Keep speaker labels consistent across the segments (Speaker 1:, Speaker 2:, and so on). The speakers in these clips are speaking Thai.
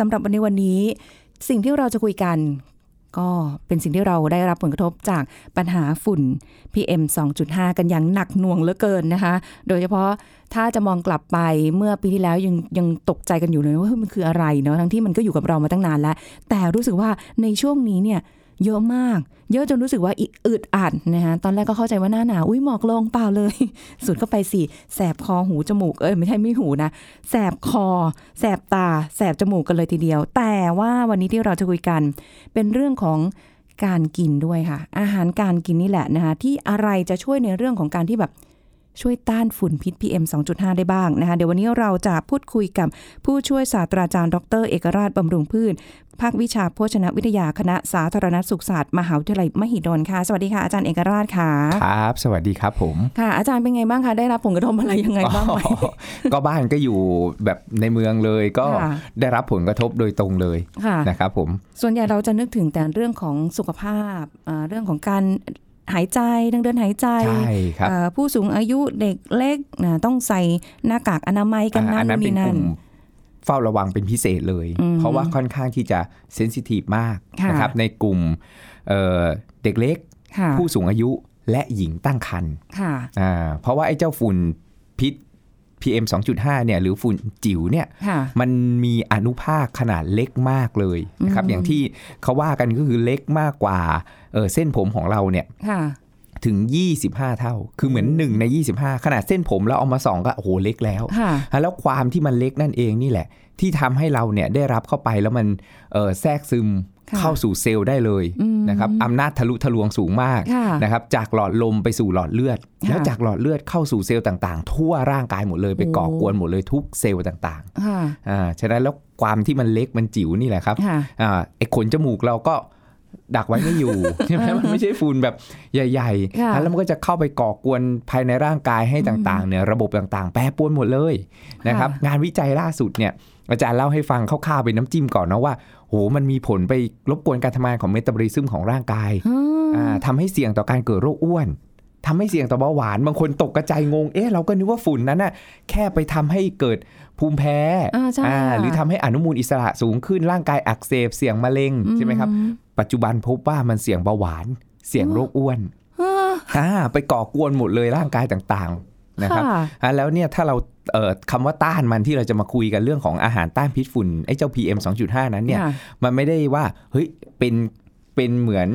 Speaker 1: สำหรับวันในวันนี้ สิ่งที่เราจะคุยกัน ก็เป็นสิ่งที่เราได้รับผลกระทบจากปัญหาฝุ่น PM 2.5 กันอย่างหนักหน่วงเหลือเกินนะคะ โดยเฉพาะถ้าจะมองกลับไปเมื่อปีที่แล้วยังยังตกใจกันอยู่เลยว่ามันคืออะไรเนาะทั้งที่มันก็อยู่กับเรามาตั้งนานแล้ว แต่รู้สึกว่าในช่วงนี้เนี่ย เยอะมาก เยอะจนรู้สึกว่าอึดอัดนะคะตอนแรกก็เข้าใจว่าหน้าหนาวอุ้ยหมอกลงเปล่าเลย สุดก็ไปสิแสบคอหูจมูกเอ้ยไม่ใช่ไม่หูนะแสบคอ แสบตา แสบจมูกกันเลยทีเดียว แต่ว่าวันนี้ที่เราจะคุยกัน เป็นเรื่องของการกินด้วยค่ะ อาหารการกินนี่แหละนะคะที่อะไรจะช่วยในเรื่องของการที่แบบ ช่วยต้านฝุ่นพิษ PM 2.5 ได้บ้างนะคะ เดี๋ยววันนี้เราจะพูดคุยกับผู้ช่วยศาสตราจารย์ ดร เอกราชบำรุงพืช ภาควิชาโภชนวิทยาคณะสาธารณสุขศาสตร์มหาวิทยาลัยมหิดลค่ะ สวัสดีค่ะอาจารย์เอกราชค่ะ
Speaker 2: ครับ สวัสดีครับผม
Speaker 1: ค่ะ อาจารย์เป็นไงบ้างคะได้รับผลกระทบอะไรยังไงบ้างไหม
Speaker 2: อ๋อก็บ้านก็อยู่แบบในเมืองเลยก็
Speaker 1: ค่ะ
Speaker 2: ได้รับผลกระทบโดยตรงเลย
Speaker 1: ค่ะ
Speaker 2: นะครับผม
Speaker 1: ส่วนใหญ่เราจะนึกถึงแต่เรื่องของสุขภาพอ่าเรื่องของการ หายใจทางเดินหายใจ
Speaker 2: ใช่ครับ
Speaker 1: อ่าผู้สูงอายุเด็กเล็กนะต้องใส่หน้ากากอนามัยกัน
Speaker 2: อ่า
Speaker 1: นั่
Speaker 2: อั
Speaker 1: น
Speaker 2: นนั้น
Speaker 1: นู่น
Speaker 2: เป็น
Speaker 1: นี่
Speaker 2: ก
Speaker 1: นั่น
Speaker 2: ลุ่มเฝ้าระวังเป็นพิเศษเลย
Speaker 1: อืม
Speaker 2: เพราะว่าค่อนข้างที่จะเซนซิทีฟมาก
Speaker 1: ค่ะ
Speaker 2: นะครับในกลุ่มเอ่อเด็กเล็ก
Speaker 1: ค่ะ
Speaker 2: ผู้สูงอายุและหญิงตั้งครรภ์
Speaker 1: ค่ะ
Speaker 2: อ่าเพราะว่าไอ้เจ้าฝุ่นพิษ PM 2.5เนี่ยหรือฝุ่นจิ๋วเนี่ย
Speaker 1: ค่ะ
Speaker 2: มันมีอนุภาคขนาดเล็กมากเลยนะครับ
Speaker 1: อืม
Speaker 2: อย่างที่เขาว่ากันก็คือเล็กมากกว่าเออเส้นผมของเราเนี่ย
Speaker 1: ค่ะ
Speaker 2: ถึง 25 เท่า คือเหมือน 1 ใน 25 ขนาดเส้นผมแล้วเอามาส่องก็โอ้โหเล็กแล้ว
Speaker 1: ค่ะ
Speaker 2: แล้วความที่มันเล็กนั่นเองนี่แหละ ที่ทำให้เราเนี่ยได้รับเข้าไปแล้วมันเอ่อแทรกซึม
Speaker 1: ค่ะ
Speaker 2: เข้าสู่เซลล์ได้เลย
Speaker 1: อืม
Speaker 2: นะครับอำนาจทะลุทะลวงสูงมาก
Speaker 1: ค่ะ
Speaker 2: นะครับจากหลอดลมไปสู่หลอดเลือด
Speaker 1: ค่ะ
Speaker 2: แล้วจากหลอดเลือดเข้าสู่เซลล์ต่างๆ ทั่วร่างกายหมดเลยไป
Speaker 1: โอ้
Speaker 2: ก่อกวนหมดเลยทุกเซลล์ต่าง
Speaker 1: ค่ะ
Speaker 2: ๆอ่าฉะนั้นแล้วความที่มันเล็กมันจิ๋วนี่แหละครับ
Speaker 1: ค่ะ
Speaker 2: อ่าไอ้ขนจมูกเราก็ดักไว้ไม่อยู่ใช่ไหมมันไม่ใช่ฝุ่นแบบใหญ่
Speaker 1: ค่ะ
Speaker 2: ๆแล้วมันก็จะเข้าไปก่อกวนภายในร่างกายให้ต่างๆเนี่ยระบบต่างๆ แปรปรวนหมดเลยนะครับ
Speaker 1: ค่ะ
Speaker 2: งานวิจัยล่าสุดเนี่ยอาจารย์เล่าให้ฟังคร่าวๆเป็นน้ำจิ้มก่อนนะว่า โหมันมีผลไปรบกวนการทำงานของเมตาบอลิซึมของร่างกาย
Speaker 1: อืม
Speaker 2: อ่าทำให้เสี่ยงต่อการเกิดโรคอ้วนทำให้เสี่ยงต่อเบาหวานบางคนตกกระจายงง เอ๊ะเราก็นึกว่าฝุ่นนั้นน่ะแค่ไปทำให้เกิดภูมิแพ้
Speaker 1: อ่าใช่
Speaker 2: อ่า
Speaker 1: ค่ะ
Speaker 2: หรือทำให้อนุมูลอิสระสูงขึ้นร่างกายอักเสบเสี่ยงมะเร็งใช่ไหมครับ
Speaker 1: อื
Speaker 2: ปัจจุบันพบว่ามันเสี่ยงเบาหวาน เสี่ยงโรคอ้วน
Speaker 1: อ่า
Speaker 2: อ่าไปก่อกวนหมดเลยร่างกายต่างๆ นะครับ
Speaker 1: ค่ะ
Speaker 2: อ่าแล้วเนี่ยถ้าเราเอ่อคำว่าต้านมันที่เราจะมาคุยกันเรื่องของอาหารต้านพิษฝุ่นไอ้เจ้า PM 2.5 นั้นเนี่ย
Speaker 1: ค่ะ
Speaker 2: มันไม่ได้ว่าเฮ้ยเป็นเป็นเหมือน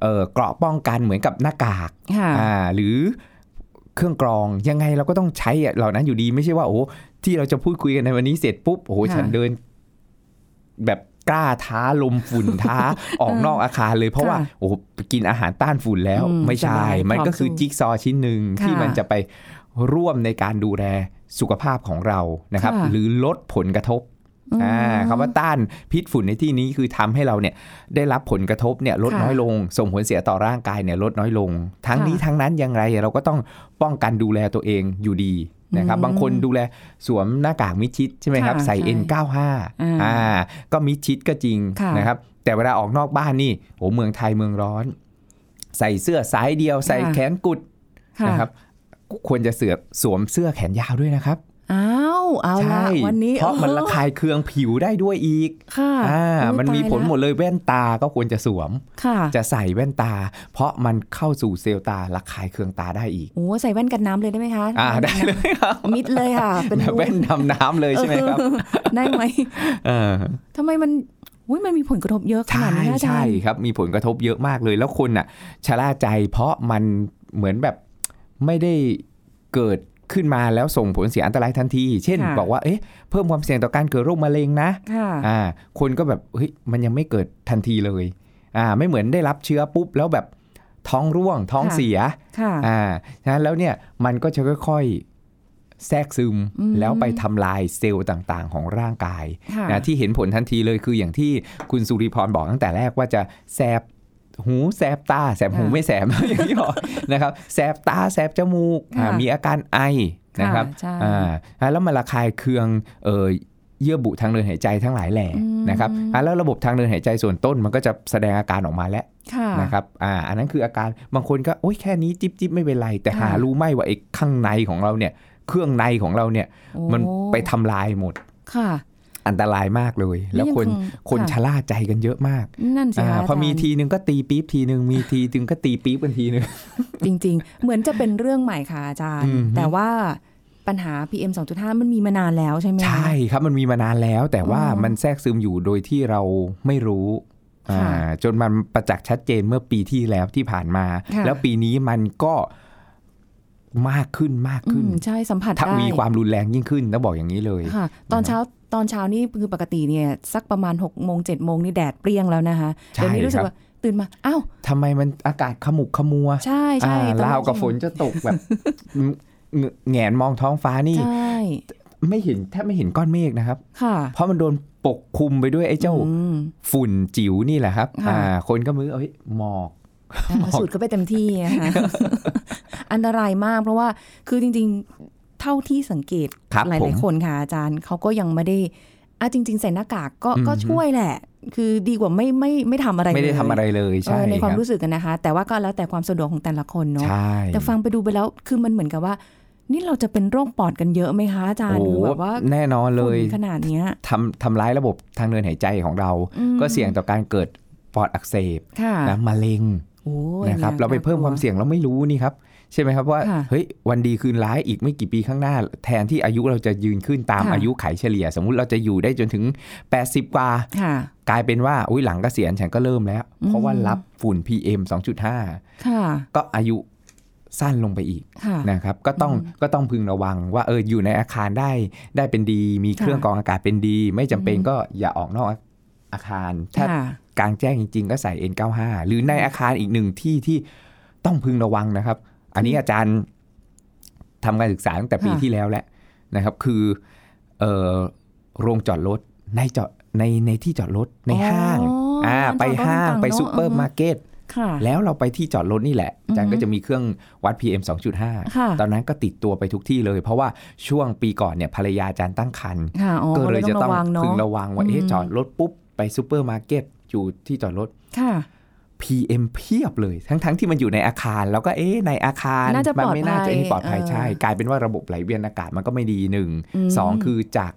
Speaker 2: เอ่อเกราะป้องกันเหมือนกับหน้ากาก
Speaker 1: ค่ะ
Speaker 2: อ่าหรือเครื่องกรองยังไงเราก็ต้องใช้เหล่านั้นอยู่ดีไม่ใช่ว่าโอ้ที่เราจะพูดคุยกันในวันนี้เสร็จปุ๊บโอ้โห
Speaker 1: ค่ะ
Speaker 2: ฉันเดิน แบบกล้าท้าลมฝุ่นท้าออกนอกอาคารเลยเพราะว่า
Speaker 1: ค่ะ
Speaker 2: โอ้โหกินอาหารต้านฝุ่นแล้ว
Speaker 1: อืม
Speaker 2: ไม่
Speaker 1: ส
Speaker 2: ใช่
Speaker 1: บาย
Speaker 2: มันก็
Speaker 1: พร้อม
Speaker 2: คือ
Speaker 1: สู้
Speaker 2: จิ๊กซอว์ชิ้นหนึ่ง
Speaker 1: ค่ะ
Speaker 2: ที่มันจะไป ร่วมในการดูแลสุขภาพของเรานะครับ
Speaker 1: ค่ะ
Speaker 2: หรือลดผลกระทบอ่าคำว่าต้านพิษฝุ่นในที่นี้คือทำให้เราเนี่ยได้รับผลกระทบเนี่ยลด
Speaker 1: ค่ะ
Speaker 2: น้อยลง ส่งผลเสียต่อร่างกายเนี่ยลดน้อยลง ทั้ง
Speaker 1: ค่ะ
Speaker 2: นี้ทั้งนั้นอย่างไรเราก็ต้องป้องกันดูแลตัวเองอยู่ดีนะครับ
Speaker 1: อืม
Speaker 2: บางคนดูแลสวมหน้ากากมิดชิดใช่ไหมครับ
Speaker 1: ค่ะ
Speaker 2: ใส่
Speaker 1: ใช่
Speaker 2: N95
Speaker 1: อ่า
Speaker 2: อ่าก็มิดชิดก็จริง
Speaker 1: ค่ะ
Speaker 2: นะครับแต่เวลาออกนอกบ้านนี่โอ้เมืองไทยเมืองร้อน ใส่เสื้อสายเดียว ใส่แขนกุด
Speaker 1: ค่ะ
Speaker 2: นะครับ ควรจะเสือสวมเสื้อแขนยาวด้วยนะครับ
Speaker 1: อ้าวเอาละ
Speaker 2: ใช่
Speaker 1: วันนี้
Speaker 2: เพราะมัน
Speaker 1: ออ
Speaker 2: ระคายเคืองผิวได้ด้วยอีก
Speaker 1: ค่ะ
Speaker 2: อ่า
Speaker 1: โอ้ย
Speaker 2: มันมี
Speaker 1: ตาย
Speaker 2: ผล
Speaker 1: แล้ว
Speaker 2: หมดเลยแว่นตาก็ควรจะสวม
Speaker 1: ค่ะ
Speaker 2: จะใส่แว่นตา เพราะมันเข้าสู่เซลล์ตาระคายเคืองตาได้อีก
Speaker 1: โอ้ใส่แว่นกันน้ำเลยได้ไหมคะ
Speaker 2: อ่าได้เลยครับ
Speaker 1: มิดเลยค่ะ เป็น
Speaker 2: แบบแว่นดำน้ำเลยใช่ไหมครับ
Speaker 1: ได้ไหม
Speaker 2: เออ
Speaker 1: ทำไมมันอุ้ยมันมีผลกระทบเยอะข
Speaker 2: ใช่
Speaker 1: นาดนี้นะอาจา
Speaker 2: ใช่
Speaker 1: รย์
Speaker 2: ครับ มีผลกระทบเยอะมากเลย แล้วคนอะชะล่าใจเพราะมันเหมือนแบบ ไม่ได้เกิดขึ้นมาแล้วส่งผลเสียอันตรายทันที เช่น
Speaker 1: ค่ะ
Speaker 2: บอกว่าเอ๊ะเพิ่มความเสี่ยงต่อการเกิดโรคมะเร็งนะ
Speaker 1: ค่ะ
Speaker 2: อ่าคนก็แบบเฮ้ยมันยังไม่เกิดทันทีเลยอ่าไม่เหมือนได้รับเชื้อปุ๊บแล้วแบบท้องร่วงท้อง
Speaker 1: ค่ะ
Speaker 2: เสีย
Speaker 1: ค่ะ
Speaker 2: อ่าฉะนั้นแล้วเนี่ยมันก็จะค่อยๆแทรกซึม
Speaker 1: อืม
Speaker 2: แล้วไปทำลายเซลล์ต่างๆ ของร่างกาย
Speaker 1: ค่ะ
Speaker 2: นะที่เห็นผลทันทีเลยคืออย่างที่คุณสุริพรบอกตั้งแต่แรกว่าจะแสบ หูแสบตา แสบหู
Speaker 1: ค่ะ
Speaker 2: ไม่แสบอย่างที่บอกนะครับแสบตาแสบจมูกอ่า
Speaker 1: ค่ะ
Speaker 2: มีอาการไอนะครับ
Speaker 1: ใช่
Speaker 2: อ่าแล้วมันระคายเคืองเออเยื่อบุทางเดินหายใจทั้งหลายแหล่
Speaker 1: อืม
Speaker 2: นะครับอ่าแล้วระบบทางเดินหายใจส่วนต้นมันก็จะแสดงอาการออกมาแล้ว
Speaker 1: ค่ะ
Speaker 2: นะครับอ่าอันนั้นคืออาการบางคนก็โอ๊ยแค่นี้จิบจิบไม่เป็นไร แต่
Speaker 1: ค่ะ
Speaker 2: หารู้ไหมว่าไอ้ข้างในของเราเนี่ย เครื่องในของเราเนี่ย
Speaker 1: โอ้
Speaker 2: มันไปทำลายหมด
Speaker 1: ค่ะ
Speaker 2: อันตรายมากเลย แล้วคน
Speaker 1: นี่ยังคง
Speaker 2: คน
Speaker 1: ค่ะ
Speaker 2: ชะล่าใจกันเยอะมาก
Speaker 1: นั่นสิ
Speaker 2: อา
Speaker 1: คะ
Speaker 2: พอมีา
Speaker 1: จารย์
Speaker 2: ทีนึงก็ตีปี๊บทีนึงมีทีนึงก็ตีปี๊บกันทีนึง
Speaker 1: จริง ๆ เหมือนจะเป็นเรื่องใหม่ค่ะอาจารย์
Speaker 2: อืม
Speaker 1: แต่ว่าปัญหา PM 2.5 มันมีมานานแล้วใช่ไหมคะ
Speaker 2: ใช่ครับมันมีมานานแล้ว แต่ว่า
Speaker 1: อ๋อ
Speaker 2: มันแทรกซึมอยู่โดยที่เราไม่รู้
Speaker 1: ค่ะ
Speaker 2: อ่าจนมันประจักษ์ชัดเจนเมื่อปีที่แล้วที่ผ่านมา
Speaker 1: ค่ะ
Speaker 2: แล้วปีนี้มันก็มากขึ้นมาก
Speaker 1: อื
Speaker 2: ขึ้น
Speaker 1: มใช่สัมผัส
Speaker 2: ถ้า
Speaker 1: ได้
Speaker 2: มีความรุนแรงยิ่งขึ้นต้องบอกอย่างนี้เลย
Speaker 1: ค่ะ ตอนเช้า ตอนเช้านี่คือปกติเนี่ย สักประมาณ6กโมงเจ็ดโมงนี่แดดเปรี้ยงแล้วนะคะ
Speaker 2: ใช่
Speaker 1: เดี๋ยวนี้รู้สึ
Speaker 2: ค
Speaker 1: ก
Speaker 2: รับ
Speaker 1: ว่าตื่นมาอ้าว
Speaker 2: ทำไมมันอากาศขมุกขมัว
Speaker 1: ใช่ใช่
Speaker 2: อ่า
Speaker 1: ตอน
Speaker 2: ลาวกับ
Speaker 1: จริง
Speaker 2: ฝนจะตกแบบแหงนมองท้องฟ้านี่
Speaker 1: ใช่
Speaker 2: ไม่เห็นแทบไม่เห็นก้อนเมฆนะครับ
Speaker 1: ค่ะ
Speaker 2: เพราะมันโดนปกคลุมไปด้วยไอ้เจ้า
Speaker 1: อืม
Speaker 2: ฝุ่นจิ๋วนี่แหละครับ
Speaker 1: ค่ะ
Speaker 2: อ่าคนก็มือเอ้ยหมอก
Speaker 1: อ่าสูดก็ไปเต็มที่นะคะอันตรายมากเพราะว่าคือจริงๆ เท่าที่สังเกต
Speaker 2: ครับ
Speaker 1: ห
Speaker 2: ผม
Speaker 1: ลายๆคนค่ะอาจารย์เขาก็ยังไม่ได้อะจริง ๆ ใส่หน้ากากก็
Speaker 2: อืม
Speaker 1: ก็ช่วยแหละ คือดีกว่าไม่ไม่ไม่ทำอะไร
Speaker 2: ไม่ได้
Speaker 1: เลย
Speaker 2: ทำอะไรเลย
Speaker 1: เอ
Speaker 2: ใช่
Speaker 1: อในความ
Speaker 2: รับ
Speaker 1: รู้สึกกันนะคะ แต่ว่าก็แล้วแต่ความสะดวกของแต่ละคนเนาะ
Speaker 2: ใช่
Speaker 1: แต่ฟังไปดูไปแล้วคือมันเหมือนกับว่านี่เราจะเป็นโรคปอดกันเยอะไหมคะอาจารย์
Speaker 2: โอ้
Speaker 1: คือแบบว่า
Speaker 2: แน่นอนเลย
Speaker 1: ฝุ่นขนาดเนี้ย
Speaker 2: ทำทำร้ายระบบทางเดินหายใจของเรา
Speaker 1: อืม
Speaker 2: ก็เสี่ยงต่อการเกิดปอดอักเสบ
Speaker 1: ค่ะ
Speaker 2: นะมะเร็ง
Speaker 1: โอ้ย
Speaker 2: นะครับเราไปเพิ่มความเสี่ยงเราไม่รู้นี่ครับ ใช่ไหมครับว่า
Speaker 1: ค่ะ
Speaker 2: เฮ้ยวันดีคืนร้ายอีกไม่กี่ปีข้างหน้า แทนที่อายุเราจะยืนขึ้นตาม
Speaker 1: ค่ะ
Speaker 2: อายุไขเฉลี่ย สมมุติเราจะอยู่ได้จนถึง 80 กว่า
Speaker 1: ค่ะ
Speaker 2: กลายเป็นว่าอุ้ยหลังเกษียณฉันก็เริ่มแล้ว
Speaker 1: อืม
Speaker 2: เพราะว่ารับฝุ่น PM 2.5
Speaker 1: ค่ะ
Speaker 2: ก็อายุสั้นลงไปอีก
Speaker 1: ค่ะ
Speaker 2: นะครับก็ต้อง
Speaker 1: อืม
Speaker 2: ก็ต้องพึงระวังว่าเอออยู่ในอาคารได้ได้เป็นดี มีเครื่อง
Speaker 1: ค่ะ
Speaker 2: กรองอากาศเป็นดี ไม่จำเป็น
Speaker 1: อืม
Speaker 2: ก็อย่าออกนอกอาคารถ้า
Speaker 1: ค่ะ
Speaker 2: กลางแจ้งจริง ๆ ก็ใส่ N95 หรือในอาคารอีกหนึ่งที่ที่ต้องพึงระวังนะครับ อันนี้อาจารย์ทำการศึกษาตั้งแต่ปี
Speaker 1: ค่ะ
Speaker 2: ที่แล้วแหละนะครับ คือเออโรงจอดรถในจอดในในที่จอดรถในห้าง
Speaker 1: อ๋ออ่
Speaker 2: อ่าไป
Speaker 1: จอดรถ
Speaker 2: ห้าง
Speaker 1: ต่างๆ
Speaker 2: ไป
Speaker 1: เนอะ
Speaker 2: ซูเปอร์
Speaker 1: อือฮึ
Speaker 2: มาร์เก็ต
Speaker 1: ค่ะ
Speaker 2: แล้วเราไปที่จอดรถนี่แหละอาจารย์
Speaker 1: อือฮึ
Speaker 2: ก็จะมีเครื่องวัด PM
Speaker 1: ค่ะ
Speaker 2: 2.5 ตอนนั้นก็ติดตัวไปทุกที่เลย เพราะว่าช่วงปีก่อนเนี่ยภรรยาอาจารย์ตั้งครรภ์
Speaker 1: ค่ะอ๋อ
Speaker 2: ก็เลยจะต้อง
Speaker 1: ระวังเนาะ
Speaker 2: พึงระวังว่าเอ๊ะ
Speaker 1: อืม
Speaker 2: จอดรถปุ๊บไปซูเปอร์มาร์เก็ตอยู่ที่จอดรถ
Speaker 1: ค่ะ
Speaker 2: PM เพียบเลย ทั้งๆที่มันอยู่ในอาคาร แล้วก็เอ๊ะในอาคาร
Speaker 1: น่าจะ
Speaker 2: มัน
Speaker 1: ปลอดภัย
Speaker 2: ไม่น่าจะให้ปลอดภัย
Speaker 1: เออ
Speaker 2: ใช่ กลายเป็นว่าระบบไหลเวียนอากาศมันก็ไม่ดีหนึ่ง
Speaker 1: อืม
Speaker 2: สองคือจาก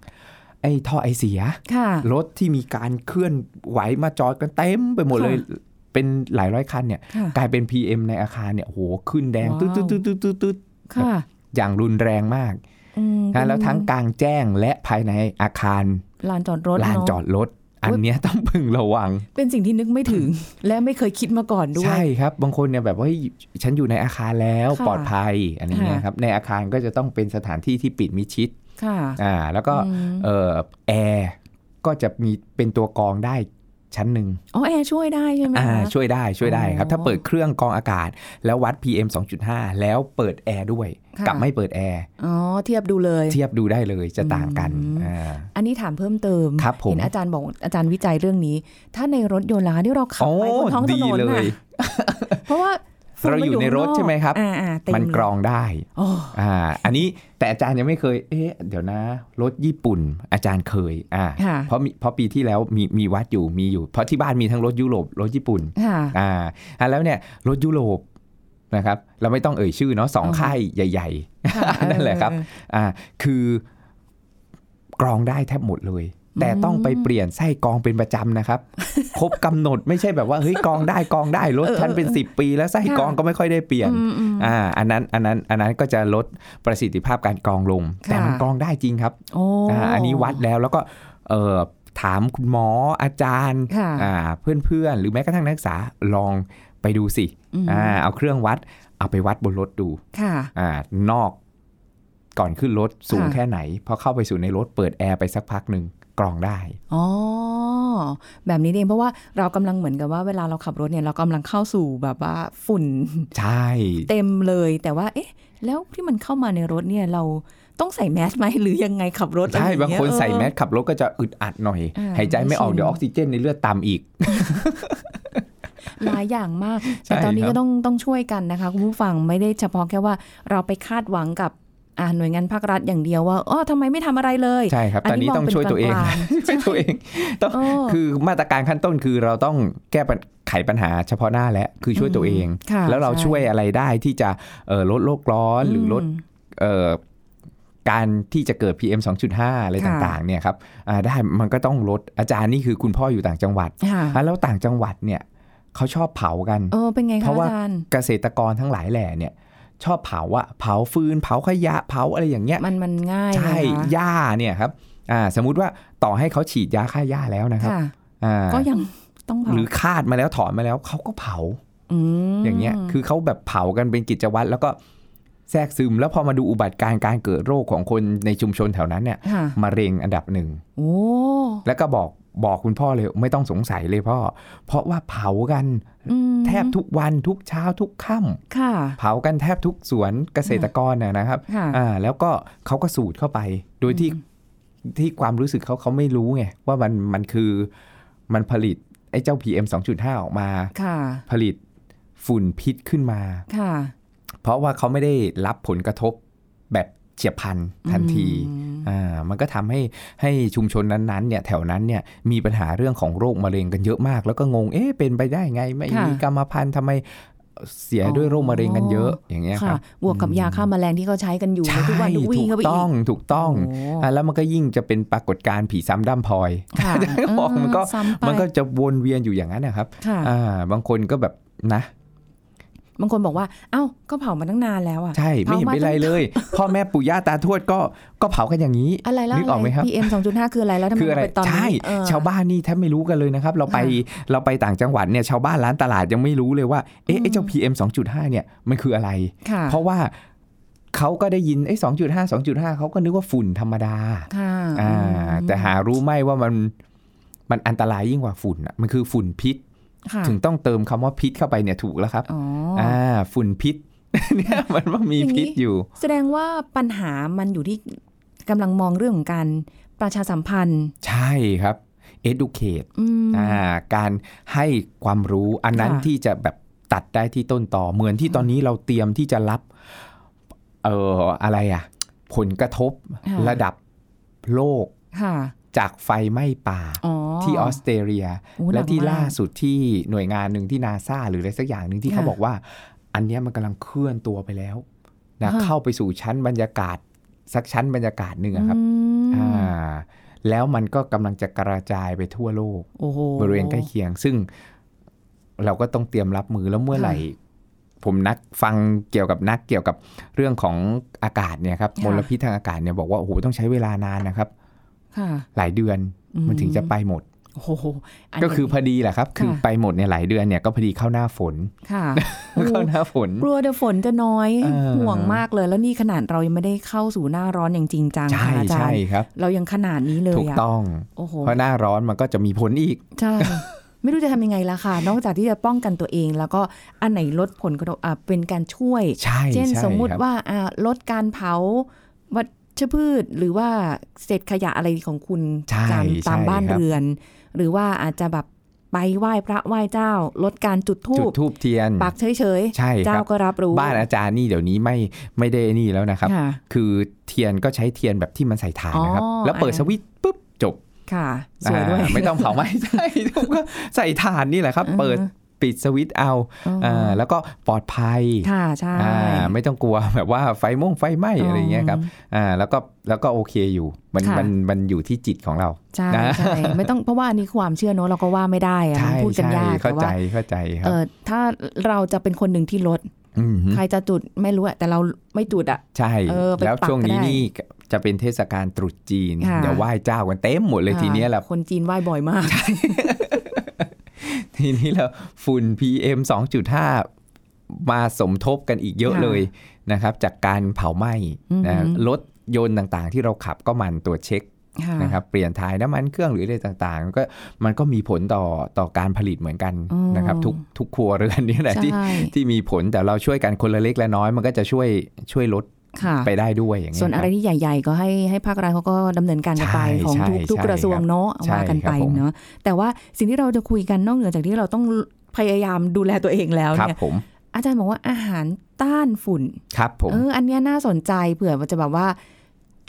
Speaker 2: ไอ้ท่อไอเสีย
Speaker 1: ค่ะ
Speaker 2: รถที่มีการเคลื่อนไหวมาจอดกันเต็มไปหมดเลยเป็นหลายร้อยคันเนี่ย
Speaker 1: ค่ะ
Speaker 2: กลายเป็น PM ในอาคารเนี่ยโอ้โหขึ้นแดง
Speaker 1: ว้าว
Speaker 2: ตึ๊ดตึ๊ดตึ๊ดตึ๊ดตึ๊ดตึ๊ด
Speaker 1: ค่ะ
Speaker 2: อย่างรุนแรงมาก
Speaker 1: อืม
Speaker 2: นะแล้วทั้งกลางแจ้งและภายในอาคาร
Speaker 1: ลานจอดรถ
Speaker 2: ลาน
Speaker 1: เะ
Speaker 2: จอดรถ อันเนี้ยต้องพึงระวัง
Speaker 1: เป็นสิ่งที่นึกไม่ถึง และไม่เคยคิดมาก่อนด้วย
Speaker 2: ใช่ครับ บางคนเนี่ยแบบว่าเฮ้ยฉันอยู่ในอาคารแล้ว
Speaker 1: ค่ะ
Speaker 2: ปลอดภัยอันนี้
Speaker 1: ค่ะ
Speaker 2: นะครับ ในอาคารก็จะต้องเป็นสถานที่ที่ปิดมิดชิด
Speaker 1: ค่ะ
Speaker 2: อ่า แล้วก็
Speaker 1: อืม
Speaker 2: เอ่อแอร์ก็จะมีเป็นตัวกรองได้ ชั้นหนึ่ง
Speaker 1: อ๋อแอร์ช่วยได้ใช่ไหม
Speaker 2: อ่า
Speaker 1: คะ
Speaker 2: ช่วยได้ช่วยได้ครับ
Speaker 1: อ๋อ
Speaker 2: ถ้าเปิดเครื่องกรองอากาศ แล้ววัด PM 2.5 แล้วเปิดแอร์ด้วย
Speaker 1: ค่ะ
Speaker 2: กับไม่เปิดแอร์
Speaker 1: อ๋อเทียบดูเลย
Speaker 2: เทียบดูได้เลยจะต่างกัน
Speaker 1: อืม
Speaker 2: อ่า
Speaker 1: อันนี้ถามเพิ่มเติม
Speaker 2: ครับผม
Speaker 1: เห็นอาจารย์บอกอาจารย์วิจัยเรื่องนี้ ถ้าในรถยนต์ล่ะที่เราขับ
Speaker 2: โอ้
Speaker 1: ไปบนท้องถ
Speaker 2: ดี
Speaker 1: นน
Speaker 2: เล
Speaker 1: น่ะ
Speaker 2: ย
Speaker 1: เพราะว่าฝุ่
Speaker 2: เราอยู่ในรถใช่ไหมครับ
Speaker 1: อ่าอ่าเต็
Speaker 2: มัน
Speaker 1: เลย
Speaker 2: กรองได้
Speaker 1: โอ้
Speaker 2: อ่าอันนี้แต่อาจารย์ยังไม่เคย เอ๊ะเดี๋ยวนะ รถญี่ปุ่น อาจารย์เคยอ่า
Speaker 1: ค่ะ
Speaker 2: เพราะมีเพราะปีที่แล้วมีมีวัดอยู่มีอยู่ เพราะที่บ้านมีทั้งรถยุโรปรถญี่ปุ่น
Speaker 1: ค่ะ
Speaker 2: อ่าอ่าแล้วเนี่ยรถยุโรปนะครับ เราไม่ต้องเอ่ยชื่อเนาะสอง
Speaker 1: อือฮึ
Speaker 2: ค่ายใหญ่
Speaker 1: ค่ะ
Speaker 2: นั่นแหละครับ
Speaker 1: เออ
Speaker 2: ๆอ่าคือกรองได้แทบหมดเลย แต่ต้องไปเปลี่ยนไส้กรองเป็นประจำนะครับ ครบกำหนดไม่ใช่แบบว่าเฮ้ยกรองได้กรองได้รถฉันเป็น 10 ปี แล้วไส้กรองก็ไม่ค่อยได้เปลี่ยน
Speaker 1: อืมอืม
Speaker 2: อ่าอันนั้นอันนั้นอันนั้นก็จะลดประสิทธิภาพการกรองลง
Speaker 1: ค่ะ
Speaker 2: แต่มันกรองได้จริงครับ
Speaker 1: โอ้
Speaker 2: อ่าอันนี้วัดแล้วแล้วก็เอ่อถามคุณหมออาจารย์
Speaker 1: ค่ะ
Speaker 2: อ่าเพื่อนๆ หรือแม้กระทั่งนักศึกษาลองไปดูสิ
Speaker 1: ม
Speaker 2: อ่าเอาเครื่องวัดเอาไปวัดบนรถดู
Speaker 1: ค่ะ
Speaker 2: อ่านอกก่อนขึ้นรถสูง
Speaker 1: ค่ะ
Speaker 2: แค่ไหนพอเข้าไปสู่ในรถเปิดแอร์ไปสักพักหนึ่ง กรองได้
Speaker 1: อ๋อ แบบนี้เองเพราะว่าเรากำลังเหมือนกับว่าเวลาเราขับรถเนี่ยเรากำลังเข้าสู่แบบว่าฝุ่น
Speaker 2: ใช่
Speaker 1: เต็มเลย แต่ว่า เอ๊ะ แล้วที่มันเข้ามาในรถเนี่ยเราต้องใส่แมสไหมหรือยังไงขับรถอะไร
Speaker 2: ใช่
Speaker 1: อย่
Speaker 2: บาง
Speaker 1: เย
Speaker 2: คนใส่
Speaker 1: เออ
Speaker 2: แมสขับรถก็จะอึดอัดหน่อย
Speaker 1: อ่า
Speaker 2: หายใจไม่ออก
Speaker 1: ไม่ชิน
Speaker 2: เดี๋ยวออกซิเจนในเลือดต่ำอีก
Speaker 1: หลายอย่างมาก
Speaker 2: ใช่
Speaker 1: แต่ตอนนี้
Speaker 2: ครับ
Speaker 1: ก็ต้องต้องช่วยกันนะคะ คุณผู้ฟังไม่ได้เฉพาะแค่ว่าเราไปคาดหวังกับอ่า หน่วยงานภาครัฐอย่างเดียวว่าอ๋อทำไมไม่ทำอะไรเลย
Speaker 2: ใช่ครับตอนนี้
Speaker 1: ม
Speaker 2: ต้อง
Speaker 1: ป็
Speaker 2: ช่วยตัวเอง
Speaker 1: กลางๆ
Speaker 2: ช่วยตัวเองต้อง
Speaker 1: เออ
Speaker 2: คือมาตรการขั้นต้นคือเราต้องแก้ปัญไขปัญหาเฉพาะหน้าและคือช่วยตัวเอง
Speaker 1: ค่ะ
Speaker 2: แล้วเรา
Speaker 1: ใช่
Speaker 2: ช่วยอะไรได้ที่จะเอ่อลดโลกร้อนหรือลด
Speaker 1: ม
Speaker 2: เอ่อการที่จะเกิด PM 2.5 อะไร
Speaker 1: ค่ะ
Speaker 2: ต่างๆเนี่ยครับอ่าได้มันก็ต้องลดอาจารย์นี่คือคุณพ่ออยู่ต่างจังหวัด
Speaker 1: ค่ะ
Speaker 2: อะแล้วต่างจังหวัดเนี่ยเขาชอบเผากัน
Speaker 1: เออเป็นไง
Speaker 2: เพ
Speaker 1: คะ
Speaker 2: ราะว่า
Speaker 1: อาจารย์
Speaker 2: เกษตรกรทั้งหลายแหล่เนี่ย ชอบเผาอะเผาฟืน เผาขยะเผาอะไรอย่างเงี้ย
Speaker 1: มันมันง่าย
Speaker 2: ใช่
Speaker 1: นะคะ
Speaker 2: หญ้าเนี่ยครับอ่าสมมุติว่าต่อให้เขาฉีดยาฆ่าหญ้าแล้วนะครับ
Speaker 1: ค่ะ
Speaker 2: อ่า
Speaker 1: ก็ยังต้องเผา
Speaker 2: หรือคาดมาแล้วถอนมาแล้วเขาก็เผา
Speaker 1: ม
Speaker 2: อย่างเงี้ยคือเขาแบบเผากันเป็นกิจวัตรแล้วก็แทรกซึม แล้วพอมาดูอุบัติการณ์การเกิดโรคของคนในชุมชนแถวนั้นเนี่ย
Speaker 1: ค่ะ
Speaker 2: มะเร็งอันดับหนึ่ง
Speaker 1: โอ้
Speaker 2: แล้วก็บอก บอกคุณพ่อเลยไม่ต้องสงสัยเลยพ่อ เพราะว่าเผากัน
Speaker 1: อืม
Speaker 2: แทบทุกวันทุกเช้าทุกค่ำ
Speaker 1: ค่ะ
Speaker 2: เผากันแทบทุกสวนเกษตรกรนะนะครับ
Speaker 1: ค่ะ
Speaker 2: อ่าแล้วก็เขาก็สูดเข้าไป โดยที่ที่ความรู้สึกเขาเขาไม่รู้ไงว่ามันมันคือมันผลิตไอ้เจ้า PM 2.5 ออกมา
Speaker 1: ค่ะ
Speaker 2: ผลิตฝุ่นพิษขึ้นมา
Speaker 1: ค่ะ
Speaker 2: เพราะว่าเขาไม่ได้รับผลกระทบแบบเฉียบพลันทันที
Speaker 1: อืม
Speaker 2: อ่ามันก็ทำให้ให้ชุมชนนั้นๆเนี่ยแถวนั้นเนี่ยมีปัญหาเรื่องของโรคมะเร็งกันเยอะมาก แล้วก็งงเอ๊ะเป็นไปได้ไง ไม่
Speaker 1: ค่ะ
Speaker 2: มีกรรมพันธุ์ทำไมเสียด้วยโรคมะเร็งกันเยอะอย่างเงี้ยค
Speaker 1: ค่ะ
Speaker 2: รับ
Speaker 1: บวกกับยาฆ่าแมลงที่เขาใช้กันอยู่ใน
Speaker 2: ใช่
Speaker 1: ทุกวันทุกวี่
Speaker 2: ถู
Speaker 1: เข้าไป
Speaker 2: กต้อง
Speaker 1: อีก
Speaker 2: ถูกต้อง
Speaker 1: โอะ
Speaker 2: แล้วมันก็ยิ่งจะเป็นปรากฏการณ์ผีซ้ำด้ำพลอย
Speaker 1: ค่ะ
Speaker 2: จะบอกมันก็
Speaker 1: ซ้ำไป
Speaker 2: มันก็จะวนเวียนอยู่อย่างนั้นนะครับ
Speaker 1: ค่ะ
Speaker 2: อ่าบางคนก็แบบนะ
Speaker 1: บางคนบอกว่า เอ้า ก็เผามาตั้งนานแล้วอะ
Speaker 2: ใช่ ไม่เห็น
Speaker 1: ผาา
Speaker 2: เป็นไร
Speaker 1: ตั้ง
Speaker 2: เลย พ่อแม่ปู่ย่าตาทวดก็ก็เผากันอย่างนี้
Speaker 1: อะไรแล้ว
Speaker 2: นึกออกไหมครับ
Speaker 1: PM 2.5 คืออะไรแล้วทำไม
Speaker 2: คืออะไร
Speaker 1: มาเป็นตอน
Speaker 2: ใช่
Speaker 1: นี้เออ
Speaker 2: ชาวบ้านนี่แทบไม่รู้กันเลยนะครับ เราไป
Speaker 1: ค่
Speaker 2: เราไปต่างจังหวัดเนี่ยชาวบ้านร้านตลาดยังไม่รู้เลยว่า เอ๊ะ
Speaker 1: อืม
Speaker 2: ไอ้เจ้า PM 2.5 เนี่ยมันคืออะไร
Speaker 1: ค่ะ
Speaker 2: เพราะว่าเขาก็ได้ยินไอ้2.5 2.5เขาก็นึกว่าฝุ่นธรรมดา
Speaker 1: ค่ะ
Speaker 2: อ่า
Speaker 1: อืม
Speaker 2: แต่หารู้ไหมว่ามันมันอันตรายยิ่งกว่าฝุ่นอะมันคือฝุ่นพิษ
Speaker 1: ค่ะ
Speaker 2: ถึงต้องเติมคำว่าพิษเข้าไปเนี่ยถูกแล้วครับ
Speaker 1: อ๋ออ
Speaker 2: อ่าฝุ่นพิษเนี่ยมันว่ามี
Speaker 1: อย่างนี้
Speaker 2: พิษอยู่
Speaker 1: แสดงว่าปัญหามันอยู่ที่กำลังมองเรื่องของการประชาสัมพันธ์
Speaker 2: ใช่ครับ educate
Speaker 1: อืม
Speaker 2: อ่าการให้ความรู้อันนั้น
Speaker 1: ค่ะ
Speaker 2: ที่จะแบบตัดได้ที่ต้นต่อ เหมือนที่ตอนนี้เราเตรียมที่จะรับเอ่ออะไรอะผลกระทบ
Speaker 1: ค่ะ
Speaker 2: ระดับโลก
Speaker 1: ค่ะ
Speaker 2: จากไฟไหม้ป่า
Speaker 1: อ๋อ
Speaker 2: ที่ออสเตรเลีย
Speaker 1: โอ้หนัก
Speaker 2: และที่
Speaker 1: มาก
Speaker 2: ล่าสุดที่หน่วยงานหนึ่งที่นาซาหรืออะไรสักอย่างหนึ่งที่
Speaker 1: ค่ะ
Speaker 2: เขาบอกว่า อันเนี้ยมันกำลังเคลื่อนตัวไปแล้วนะ
Speaker 1: ค่ะ
Speaker 2: เข้าไปสู่ชั้นบรรยากาศสักชั้นบรรยากาศหนึ่งอะครับ
Speaker 1: อืม
Speaker 2: อ่าแล้วมันก็กำลังจะกระจายไปทั่วโลก
Speaker 1: โอ้โห
Speaker 2: บริเวณใกล้เคียง ซึ่งเราก็ต้องเตรียมรับมือแล้วเมื่อไหร่ ผมนักฟังเกี่ยวกับนักเกี่ยวกับเรื่องของอากาศเนี่ยครับ
Speaker 1: ค่ะ
Speaker 2: มลพิษทางอากาศเนี่ยบอกว่าโอ้โหต้องใช้เวลานานนะครับ
Speaker 1: ค่ะ
Speaker 2: หลายเดือน
Speaker 1: อืม
Speaker 2: มันถึงจะไปหมด
Speaker 1: โอ้โหน
Speaker 2: ก็
Speaker 1: นี้
Speaker 2: คือพอดีแหละครับ คือ
Speaker 1: ค่ะ
Speaker 2: ไปหมดเนี่ยหลายเดือนเนี่ยก็พอดีเข้าหน้าฝน
Speaker 1: ค่ะโอ้โห
Speaker 2: เข้าหน้าฝน
Speaker 1: กลัวเดี๋ยวฝนจะน้อย
Speaker 2: เออ
Speaker 1: ห่วงมากเลย แล้วนี่ขนาดเรายังไม่ได้เข้าสู่หน้าร้อนอย่างจริงจัง
Speaker 2: ใช่
Speaker 1: ค่ะอาจาร
Speaker 2: ใช่
Speaker 1: ย์
Speaker 2: ครับ
Speaker 1: เรายังขนาดนี้เลย
Speaker 2: ถูก
Speaker 1: อะ
Speaker 2: ต้อง
Speaker 1: โอ้โห
Speaker 2: เพราะหน้าร้อนมันก็จะมีผลอีก
Speaker 1: ใช่ไม่รู้จะทำยังไงละค่ะ นอกจากที่จะป้องกันตัวเอง แล้วก็อันไหนลดผลกระทบอะเป็นการช่วย
Speaker 2: ใช่
Speaker 1: เช่น
Speaker 2: ใช่
Speaker 1: สมมุติ
Speaker 2: ครับ
Speaker 1: ว่าอะลดการเผาวั ชพืชหรือว่าเศษขยะอะไรของคุณ
Speaker 2: ใช่
Speaker 1: ตามตาม
Speaker 2: ใช่
Speaker 1: บ้าน
Speaker 2: ครับ
Speaker 1: เรือน หรือว่าอาจจะแบบไปไหว้พระไหว้เจ้า ลดการจุดธู
Speaker 2: จุด
Speaker 1: ป
Speaker 2: ทูบเทียน
Speaker 1: ปักเฉย
Speaker 2: ใช่
Speaker 1: ๆ
Speaker 2: ค
Speaker 1: เจ้า
Speaker 2: รับ
Speaker 1: ก็รับรู้
Speaker 2: บ้านอาจารย์นี่เดี๋ยวนี้ไม่ไม่ได้นี่แล้วนะครับ
Speaker 1: ค่ะ
Speaker 2: คือเทียนก็ใช้เทียนแบบที่มันใส่ถ่านนะครับ
Speaker 1: อ๋อ
Speaker 2: แล้วเปิด
Speaker 1: อ่า
Speaker 2: สวิตช์ปุ๊บจบ
Speaker 1: ค่ะสวยด้วย
Speaker 2: อ่าไม่ต้องเผาไหม้ใช่ถูกก็ใส่ถ่านนี่แหละครับ
Speaker 1: อือฮึ
Speaker 2: เปิด ปิดสวิตช์เอา
Speaker 1: อ๋ออ
Speaker 2: อ่าแล้วก็ปลอดภัย
Speaker 1: ค่ะใช่
Speaker 2: อ่าไม่ต้องกลัวแบบว่าไฟม่งไฟไหม้อะไรอย่างเงี้ยครับอ่าแล้วก็แล้วก็โอเคอยู่มัน
Speaker 1: ค่ะ
Speaker 2: มันมันอยู่ที่จิตของเรา
Speaker 1: ใช่
Speaker 2: นะ
Speaker 1: ใช่ไม่ต้องเพราะว่าอันนี้ความเชื่อเนอะเราก็ว่าไม่ได้อะมัน
Speaker 2: ใช่
Speaker 1: พูดกัน
Speaker 2: ใช่
Speaker 1: ยาก
Speaker 2: เข้า
Speaker 1: แต่
Speaker 2: ใจ
Speaker 1: ว่า
Speaker 2: เข้าใจครั
Speaker 1: เอบอถ้าเราจะเป็นคนหนึ่งที่ลด
Speaker 2: ม
Speaker 1: ใครจะจุดไม่รู้อะแต่เราไม่จุดอะ
Speaker 2: ใช่
Speaker 1: เออไป
Speaker 2: แล้ว
Speaker 1: ปัก
Speaker 2: ช่วงนี้
Speaker 1: ก็ได้
Speaker 2: นี่จะเป็นเทศกาลตรุษจีน
Speaker 1: ค่ะ
Speaker 2: เดี๋ยวไหว้เจ้ากันเต็มหมดเลยทีเนี้ยแหละ
Speaker 1: คนจีนไหว้บ่อยมาก
Speaker 2: ทีนี้แล้วฝุ่น PM 2.5 มาสมทบกันอีกเยอะ
Speaker 1: ค่ะ
Speaker 2: เลยนะครับ จากการเผาไหม้
Speaker 1: อือฮึ
Speaker 2: นะรถยนต์ต่างๆ ที่เราขับก็หมันตรวจเช็ค
Speaker 1: ค่ะ
Speaker 2: นะครับเปลี่ยนถ่ายน้ำมันเครื่องหรืออะไรต่างๆ ก็มันก็มีผลต่อต่อการผลิตเหมือนกัน
Speaker 1: อืม
Speaker 2: นะครับ ทุกทุกครัวเรือนนี่แหละที่
Speaker 1: ใช่
Speaker 2: ที่มีผลแต่เราช่วยกันคนละเล็กละน้อย มันก็จะช่วยช่วยลด
Speaker 1: ค่ะ
Speaker 2: ไปได้ด้วยอย่างเงี้ย
Speaker 1: ส่วนอะไร
Speaker 2: ครับ
Speaker 1: ที่ใหญ่ ๆ ก็ให้ให้ภาครัฐเขาก็ดำเนินการกันไป
Speaker 2: ใช่
Speaker 1: ของทุก
Speaker 2: ใช่
Speaker 1: ทุก
Speaker 2: ใช่
Speaker 1: กระทรวง
Speaker 2: ครับ
Speaker 1: เนาะ
Speaker 2: ใช่
Speaker 1: ว่ากันไป
Speaker 2: ครับผม
Speaker 1: เนาะแต่ว่าสิ่งที่เราจะคุยกันนอกเหนือจากที่เราต้องพยายามดูแลตัวเองแล้ว
Speaker 2: ครับ
Speaker 1: เนี่ย
Speaker 2: ผม
Speaker 1: อาจารย์บอกว่าอาหารต้านฝุ่น
Speaker 2: ครับผม
Speaker 1: เอออันเนี้ยน่าสนใจเผื่อว่าจะแบบว่า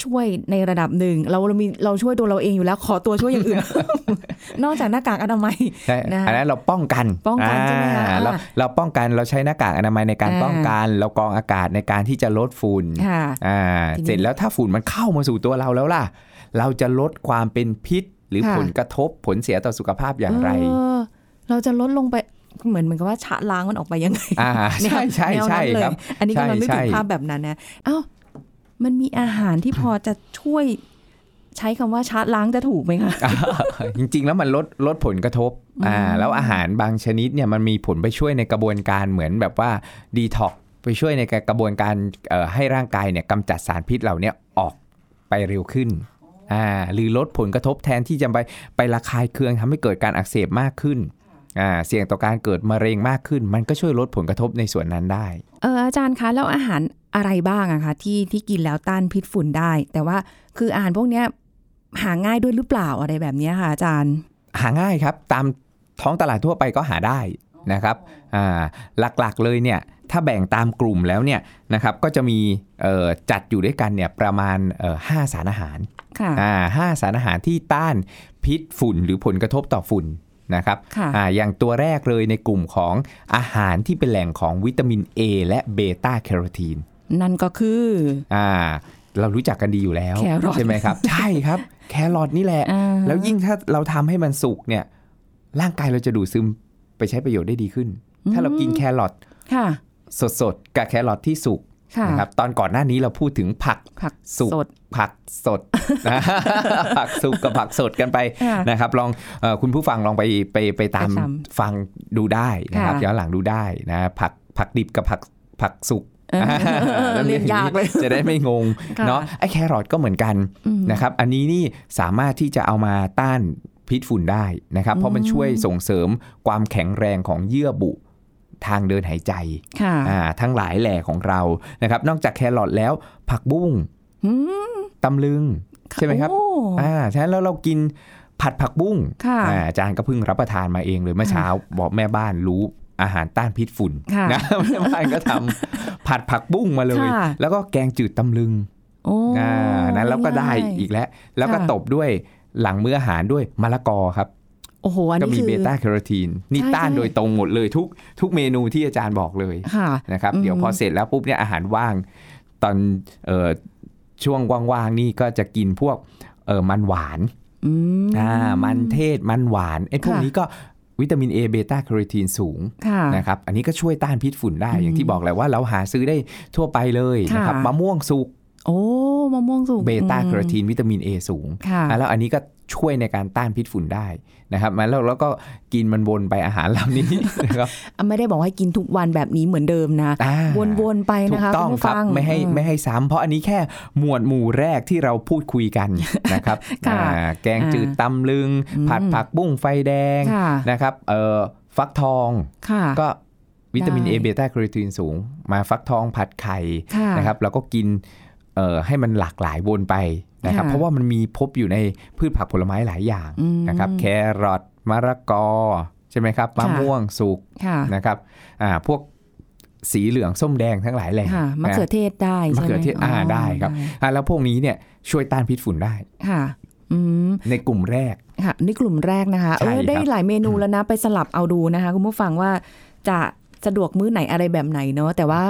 Speaker 1: ช่วยในระดับหนึ่ง เราเรามีเราช่วยตัวเราเองอยู่แล้ว ขอตัวช่วยอย่างอื่น นอกจากหน้ากากอนามัย
Speaker 2: ใช่
Speaker 1: นะคะ
Speaker 2: อันนั้นเราป้องกัน
Speaker 1: ป้องกันใช่ไหมคะ
Speaker 2: อ่าเรา
Speaker 1: อ่า
Speaker 2: เราป้องกันเราใช้หน้ากากอนามัยในการ
Speaker 1: อ่า
Speaker 2: ป้องกัน เรากรองอากาศในการที่จะลดฝุ่น
Speaker 1: ค่ะ
Speaker 2: อ่า
Speaker 1: ทีนี้
Speaker 2: เสร็จแล้วถ้าฝุ่นมันเข้ามาสู่ตัวเราแล้วล่ะ เราจะลดความเป็นพิษ หรือ
Speaker 1: ค่ะ
Speaker 2: ผลกระทบผลเสียต่อสุขภาพอย่างไร
Speaker 1: เออเราจะลดลงไปเหมือนเหมือนกับว่าชะล้างมันออกไปยังไง
Speaker 2: อ่าใช่ใช่
Speaker 1: แนว
Speaker 2: ใช่
Speaker 1: นั้นเลย
Speaker 2: ครับ
Speaker 1: อันนี้กำลังนึก
Speaker 2: ใช่
Speaker 1: ถึง
Speaker 2: ใช่
Speaker 1: ภาพแบบนั้นนะ เอ้า มันมีอาหารที่พอจะช่วยใช้คำว่าชาร์จล้างจะถูกไหมคะ
Speaker 2: จริงๆ แล้วมันลดลดผลกระทบ อ่า แล้วอาหารบางชนิดเนี่ยมันมีผลไปช่วยในกระบวนการเหมือนแบบว่าดีท็อกไปช่วยในกระบวนการเอ่อให้ร่างกายเนี่ยกำจัดสารพิษเหล่าเนี้ออกไปเร็วขึ้น อ่า หรือลดผลกระทบแทนที่จะไปไประคายเคืองทำให้เกิดการอักเสบมากขึ้น อ่า เสี่ยงต่อการเกิดมะเร็งมากขึ้น มันก็ช่วยลดผลกระทบในส่วนนั้นได้
Speaker 1: เอออาจารย์คะแล้วอาหาร อะไรบ้างอะคะที่ที่กินแล้วต้านพิษฝุ่นได้ แต่ว่าคืออาหารพวกเนี้ยหาง่ายด้วยหรือเปล่าอะไรแบบเนี้ยค่ะอาจารย์
Speaker 2: หาง่ายครับตามท้องตลาดทั่วไปก็หาได้นะครับอ่าหลักๆเลยเนี่ยถ้าแบ่งตามกลุ่มแล้วเนี่ยนะครับก็จะมีเอ่อจัดอยู่ด้วยกันเนี่ยประมาณเอ่อห้าสารอาหาร
Speaker 1: ค่ะ
Speaker 2: อ่าห้าสารอาหารที่ต้านพิษฝุ่นหรือผลกระทบต่อฝุ่นนะครับ
Speaker 1: ค่ะ
Speaker 2: อ่าอย่างตัวแรกเลยในกลุ่มของอาหารที่เป็นแหล่งของวิตามิน A และเบต้าแคโรทีน
Speaker 1: นั่นก็คือ
Speaker 2: อ่าเรารู้จักกันดีอยู่แล้ว
Speaker 1: แครอท
Speaker 2: ใช่ไหมครับ ใช่ครับ แครอทนี่แหละ
Speaker 1: อ่า
Speaker 2: แล้วยิ่งถ้าเราทำให้มันสุกเนี่ย ร่างกายเราจะดูดซึมไปใช้ประโยชน์ได้ดีขึ้น ถ้าเรากินแครอท
Speaker 1: ค่ะ
Speaker 2: สดๆกับแครอทที่สุก
Speaker 1: ค่ะ
Speaker 2: นะครับตอนก่อนหน้านี้เราพูดถึงผัก
Speaker 1: ผัก
Speaker 2: สุก
Speaker 1: สด
Speaker 2: ผักสดนะผักสุกกับผักสดกันไป
Speaker 1: ค่ะ
Speaker 2: นะครับ ลองเออคุณผู้ฟังลองไปไปไปตาม
Speaker 1: ไปตาม
Speaker 2: ฟังดูได้นะครับ
Speaker 1: ค่ะ
Speaker 2: ย้อนหลังดูได้นะผักผักดิบกับผักผักสุก
Speaker 1: เออเรียกยากเลย
Speaker 2: จะได้ไม่งง
Speaker 1: ค่ะ
Speaker 2: เนาะไอ้แครอทก็เหมือนกัน
Speaker 1: อืม
Speaker 2: นะครับ อันนี้นี่สามารถที่จะเอามาต้านพิษฝุ่นได้นะครับ เพราะมันช่วยส่งเสริมความแข็งแรงของเยื่อบุทางเดินหายใจ
Speaker 1: ค่ะ
Speaker 2: อ่าทั้งหลายแหล่ของเรานะครับ นอกจากแครอทแล้วผักบุ้ง
Speaker 1: อืม
Speaker 2: ตำลึง ใช่ไหมครับ
Speaker 1: โอ้
Speaker 2: อ่าฉะนั้นแล้วเรากินผัดผักบุ้ง
Speaker 1: ค่ะ
Speaker 2: อ่าอาจารย์ก็เพิ่งรับประทานมาเองเลยเมื่อเช้าบอกแม่บ้านรู้ อาหารต้านพิษฝุ่น
Speaker 1: ค่ะ
Speaker 2: นะแม่บ้านก็ทำผัดผักบุ้งมาเลย
Speaker 1: ค่ะ
Speaker 2: แล้วก็แกงจืดตำลึง
Speaker 1: โอ้
Speaker 2: อ่านั้นแล้วก็ได้
Speaker 1: ง่าย
Speaker 2: อีกแล้ว แล้วก็
Speaker 1: ค่ะ
Speaker 2: ตบด้วยหลังมื้ออาหารด้วยมะละกอครับ
Speaker 1: โอ้โหอัน
Speaker 2: ก็
Speaker 1: นี้
Speaker 2: มี
Speaker 1: คือ
Speaker 2: เบต้าแคโรทีนนี่
Speaker 1: ใช่
Speaker 2: ต้าน
Speaker 1: ใช่
Speaker 2: โดยตรงหมดเลยทุกทุกเมนูที่อาจารย์บอกเลย
Speaker 1: ค่ะ
Speaker 2: นะครับ
Speaker 1: อืม
Speaker 2: เดี๋ยวพอเสร็จแล้วปุ๊บเนี่ยอาหารว่าง ตอนเอ่อช่วงว่างๆนี่ก็จะกินพวกเออมันหวาน
Speaker 1: อืม
Speaker 2: อ่ามันเทศมันหวานไอ้พวก
Speaker 1: ค่ะ
Speaker 2: นี้ก็ วิตามิน A เบต้าแคโรทีนสูง
Speaker 1: ค่ะ
Speaker 2: นะครับ อันนี้ก็ช่วยต้านพิษฝุ่นได้
Speaker 1: อืม
Speaker 2: อย่างที่บอกแหละว่าเราหาซื้อได้ทั่วไปเลยนะครับ
Speaker 1: ค่ะ
Speaker 2: มะม่วงสุก
Speaker 1: โอ้ มะม่วงสุก
Speaker 2: เบต้า
Speaker 1: อืม
Speaker 2: แคโรทีนวิตามิน A สูง
Speaker 1: ค่ะ
Speaker 2: อะแล้วอันนี้ก็ ช่วยในการต้านพิษฝุ่นได้นะครับมาแล้วแล้วก็กินมันวนไปอาหารเหล่านี้นะครับ
Speaker 1: อะไม่ได้บอกว่าให้กินทุกวันแบบนี้เหมือนเดิมนะ
Speaker 2: อ่า
Speaker 1: วนๆไป
Speaker 2: ถู
Speaker 1: นะ
Speaker 2: ก
Speaker 1: คะ
Speaker 2: ต้อง
Speaker 1: ณผู้
Speaker 2: ครับ
Speaker 1: ฟัง
Speaker 2: ไม่ให้
Speaker 1: อื
Speaker 2: ไม่ให้ซ้ำเพราะอันนี้แค่หมวดหมู่แรกที่เราพูดคุยกันนะครับ
Speaker 1: ค่ะ
Speaker 2: อ่าแกงจืดตำลึง
Speaker 1: อืม
Speaker 2: ผัดผักบุ้งไฟแดง
Speaker 1: ค่ะ
Speaker 2: นะครับเอ่อฟักทอง
Speaker 1: ค่ะ
Speaker 2: ก็วิตามิน
Speaker 1: ได้
Speaker 2: A เบต้าแคโรทีนสูง มาฟักทองผัดไข่
Speaker 1: ค่ะ
Speaker 2: นะครับแล้วก็กินเอ่อให้มันหลากหลายวนไป นะครับ
Speaker 1: ค่ะ
Speaker 2: เพราะว่ามันมีพบอยู่ในพืชผักผลไม้หลายอย่าง
Speaker 1: อืม
Speaker 2: นะครับแครอทมะละกอใช่ไหมครับมะ
Speaker 1: ค่ะ
Speaker 2: ม่วงสุก
Speaker 1: ค่ะ
Speaker 2: นะครับอ่าพวกสีเหลืองส้มแดงทั้งหลายแหล่
Speaker 1: ค่ะมะเขือ
Speaker 2: นะ
Speaker 1: เทศได้
Speaker 2: มะ
Speaker 1: ใช่ไหม
Speaker 2: เขือเทศอ่าได้ครับอ่าแล้วพวกนี้เนี่ยช่วยต้านพิษฝุ่นได้
Speaker 1: ค่ะอืม
Speaker 2: ในกลุ่มแรก
Speaker 1: ค่ะนี่กลุ่มแรกนะคะ
Speaker 2: ใช่
Speaker 1: เออได้
Speaker 2: ครับ
Speaker 1: หลายเมนูแล้วนะไปสลับเอาดูนะคะ คุณผู้ฟังว่าจะสะดวกมื้อไหนอะไรแบบไหนเนาะแต่ว่า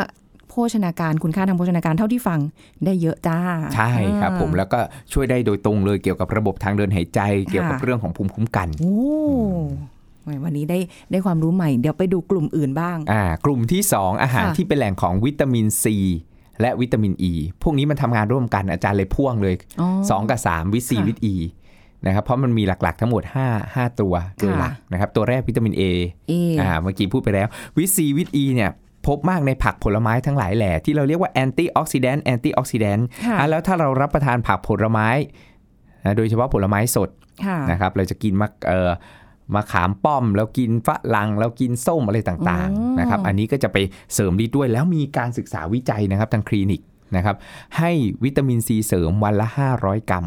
Speaker 1: โภชนาการคุณค่าทางโภชนาการเท่าที่ฟังได้เยอะจ้า
Speaker 2: ใช่ครับผมแล้วก็ช่วยได้โดยตรงเลยเกี่ยวกับระบบทางเดินหายใจ เกี่ยวกับเรื่องของภูมิคุ้มกัน
Speaker 1: โอ้วันนี้ได้ได้ความรู้ใหม่ เดี๋ยวไปดูกลุ่มอื่นบ้าง
Speaker 2: อ่ากลุ่มที่ 2 อาหาร
Speaker 1: ค่ะ
Speaker 2: ที่เป็นแหล่งของวิตามินซีและวิตามินอ e. ีพวกนี้มันทำงานร่วมกันอาจารย์เลยพ่วงเลย
Speaker 1: อ๋อ
Speaker 2: 2กับ 3 วิตซี
Speaker 1: ค่ะ
Speaker 2: วิตอ e. นะครับเพราะมันมีหลักๆ ทั้งหมด 5 5 ตัวโดย
Speaker 1: ค่ะ
Speaker 2: หลักนะครับตัวแรกวิตามิน A
Speaker 1: เอ
Speaker 2: อ่าเมื่อกี้พูดไปแล้ววิตซีวิต E เนี่ย พบมากในผักผลไม้ทั้งหลายแหล่ที่เราเรียกว่า antioxidant antioxidant
Speaker 1: ค่ะ
Speaker 2: แล้วถ้าเรารับประทานผักผลไม้นะโดยเฉพาะผลไม้สด
Speaker 1: ค่ะ
Speaker 2: นะครับเราจะกินมะเอ่อมะขามป้อม แล้วกินฝรั่งแล้วกินส้มอะไรต่าง
Speaker 1: อ๋อ
Speaker 2: ๆนะครับอันนี้ก็จะไปเสริมฤทธิ์ด้วยแล้วมีการศึกษาวิจัยนะครับทางคลินิกนะครับให้วิตามินซีเสริมวันละ 500 กรัม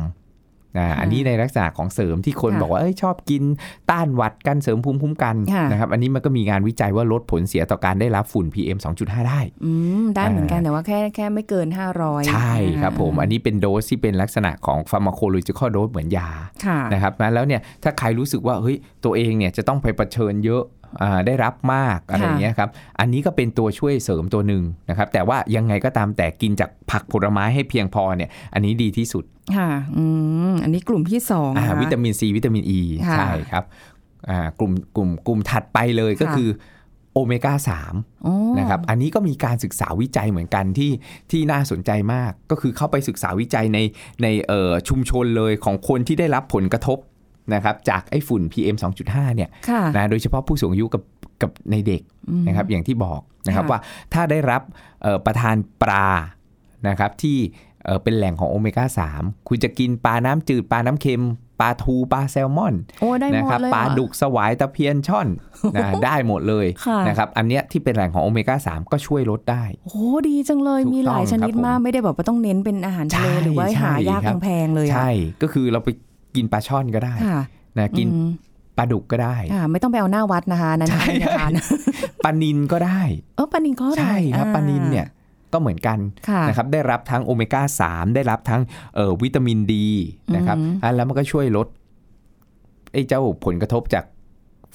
Speaker 2: นะอันนี้ในลักษณะของเสริมที่คน
Speaker 1: ค่ะ
Speaker 2: บอกว่าเอ้ยชอบกินต้านหวัดกันเสริมภูมิคุ้มกัน
Speaker 1: ค่ะ
Speaker 2: นะครับอันนี้มันก็มีงานวิจัยว่าลดผลเสียต่อการได้รับฝุ่น PM 2.5 ได้
Speaker 1: อืมได้เหมือนกัน
Speaker 2: อ่า
Speaker 1: แต่ว่าแค่แค่ไม่เกิน 500
Speaker 2: ใช่ครับผม อันนี้เป็นโดสที่เป็นลักษณะของ pharmacological dose เหมือนยา
Speaker 1: ค่ะ
Speaker 2: นะครับนะแล้วเนี่ยถ้าใครรู้สึกว่าเฮ้ยตัวเองเนี่ยจะต้องไปเผชิญเยอะอ่า ได้รับมากอะไรอย่างเงี้ยครับ อันนี้ก็เป็นตัวช่วยเสริมตัวหนึ่งนะครับ แต่ว่ายังไงก็ตามแต่กินจากผักผลไม้ให้เพียงพอเนี่ย อันนี้ดีที่สุด
Speaker 1: ค่ะ อืม อันนี้กลุ่มที่สอง
Speaker 2: อ่า
Speaker 1: นะคะ
Speaker 2: วิตามินซีวิตามินอ e, ี
Speaker 1: ค่ะ
Speaker 2: ใช่ครับอ่ากลุ่มกลุ่มกลุ่มถัดไปเลยก็
Speaker 1: ค่ะ
Speaker 2: คือโอเมก้า
Speaker 1: อ๋อ
Speaker 2: 3นะครับ อันนี้ก็มีการศึกษาวิจัยเหมือนกันที่ที่น่าสนใจมาก ก็คือเข้าไปศึกษาวิจัยในในเอ่อชุมชนเลยของคนที่ได้รับผลกระทบ นะครับจากไอ้ฝุ่น PM 2.5เนี่ย
Speaker 1: ค่ะ
Speaker 2: นะโดยเฉพาะผู้สูงอายุกับกับในเด็ก
Speaker 1: อืม
Speaker 2: นะครับอย่างที่บอกนะครับ
Speaker 1: ค่ะ
Speaker 2: ว่าถ้าได้รับเอ่อประทานปลานะครับที่เอ่อเป็นแหล่งของโอเมก้า 3 คุณจะกินปลาน้ำจืดปลาน้ำเค็มปลาทูปลาแซลมอน
Speaker 1: โอ้ได้ห
Speaker 2: นะ
Speaker 1: ม
Speaker 2: ค
Speaker 1: ด
Speaker 2: รับ
Speaker 1: เลย
Speaker 2: ปลา
Speaker 1: เหรอ
Speaker 2: ดุกสวายตะเพียนช่อนนะได้หมดเลย
Speaker 1: ค่ะ
Speaker 2: นะครับอันเนี้ยที่เป็นแหล่งของโอเมก้า 3 ก็ช่วยลดได้
Speaker 1: โอ้ดีจังเลย
Speaker 2: ถูก
Speaker 1: มีหลาย
Speaker 2: ต้อง
Speaker 1: ชนิด
Speaker 2: ครับผม
Speaker 1: มากไม่ได้แบบว่าต้องเน้นเป็นอาหารทะเล
Speaker 2: ใช่
Speaker 1: หรือว่า
Speaker 2: ใช่
Speaker 1: หายาก
Speaker 2: ครับ
Speaker 1: แพงๆเลยอะ
Speaker 2: ใช่ก็คือเราไป กินปลาช่อนก็ได้
Speaker 1: ค่ะ
Speaker 2: นะกิน
Speaker 1: อืม
Speaker 2: ปลาดุกก็ได้
Speaker 1: ค่ะไม่ต้องไปเอาหน้าวัดนะคะนั่น
Speaker 2: ใช่
Speaker 1: ไม่ได้ทาน
Speaker 2: ปลานินก็ได้
Speaker 1: เออปลานินก็ได้
Speaker 2: ใช่ครับ
Speaker 1: อ่
Speaker 2: ปลานินเนี่ยก็เหมือนกัน
Speaker 1: ค่ะ
Speaker 2: นะครับได้รับทั้งโอเมก้า 3 ได้รับทั้งเอ่อวิตามินดีนะครับ
Speaker 1: อือหืออ่
Speaker 2: อะแล้วมันก็ช่วยลดไอ้เจ้าผลกระทบจาก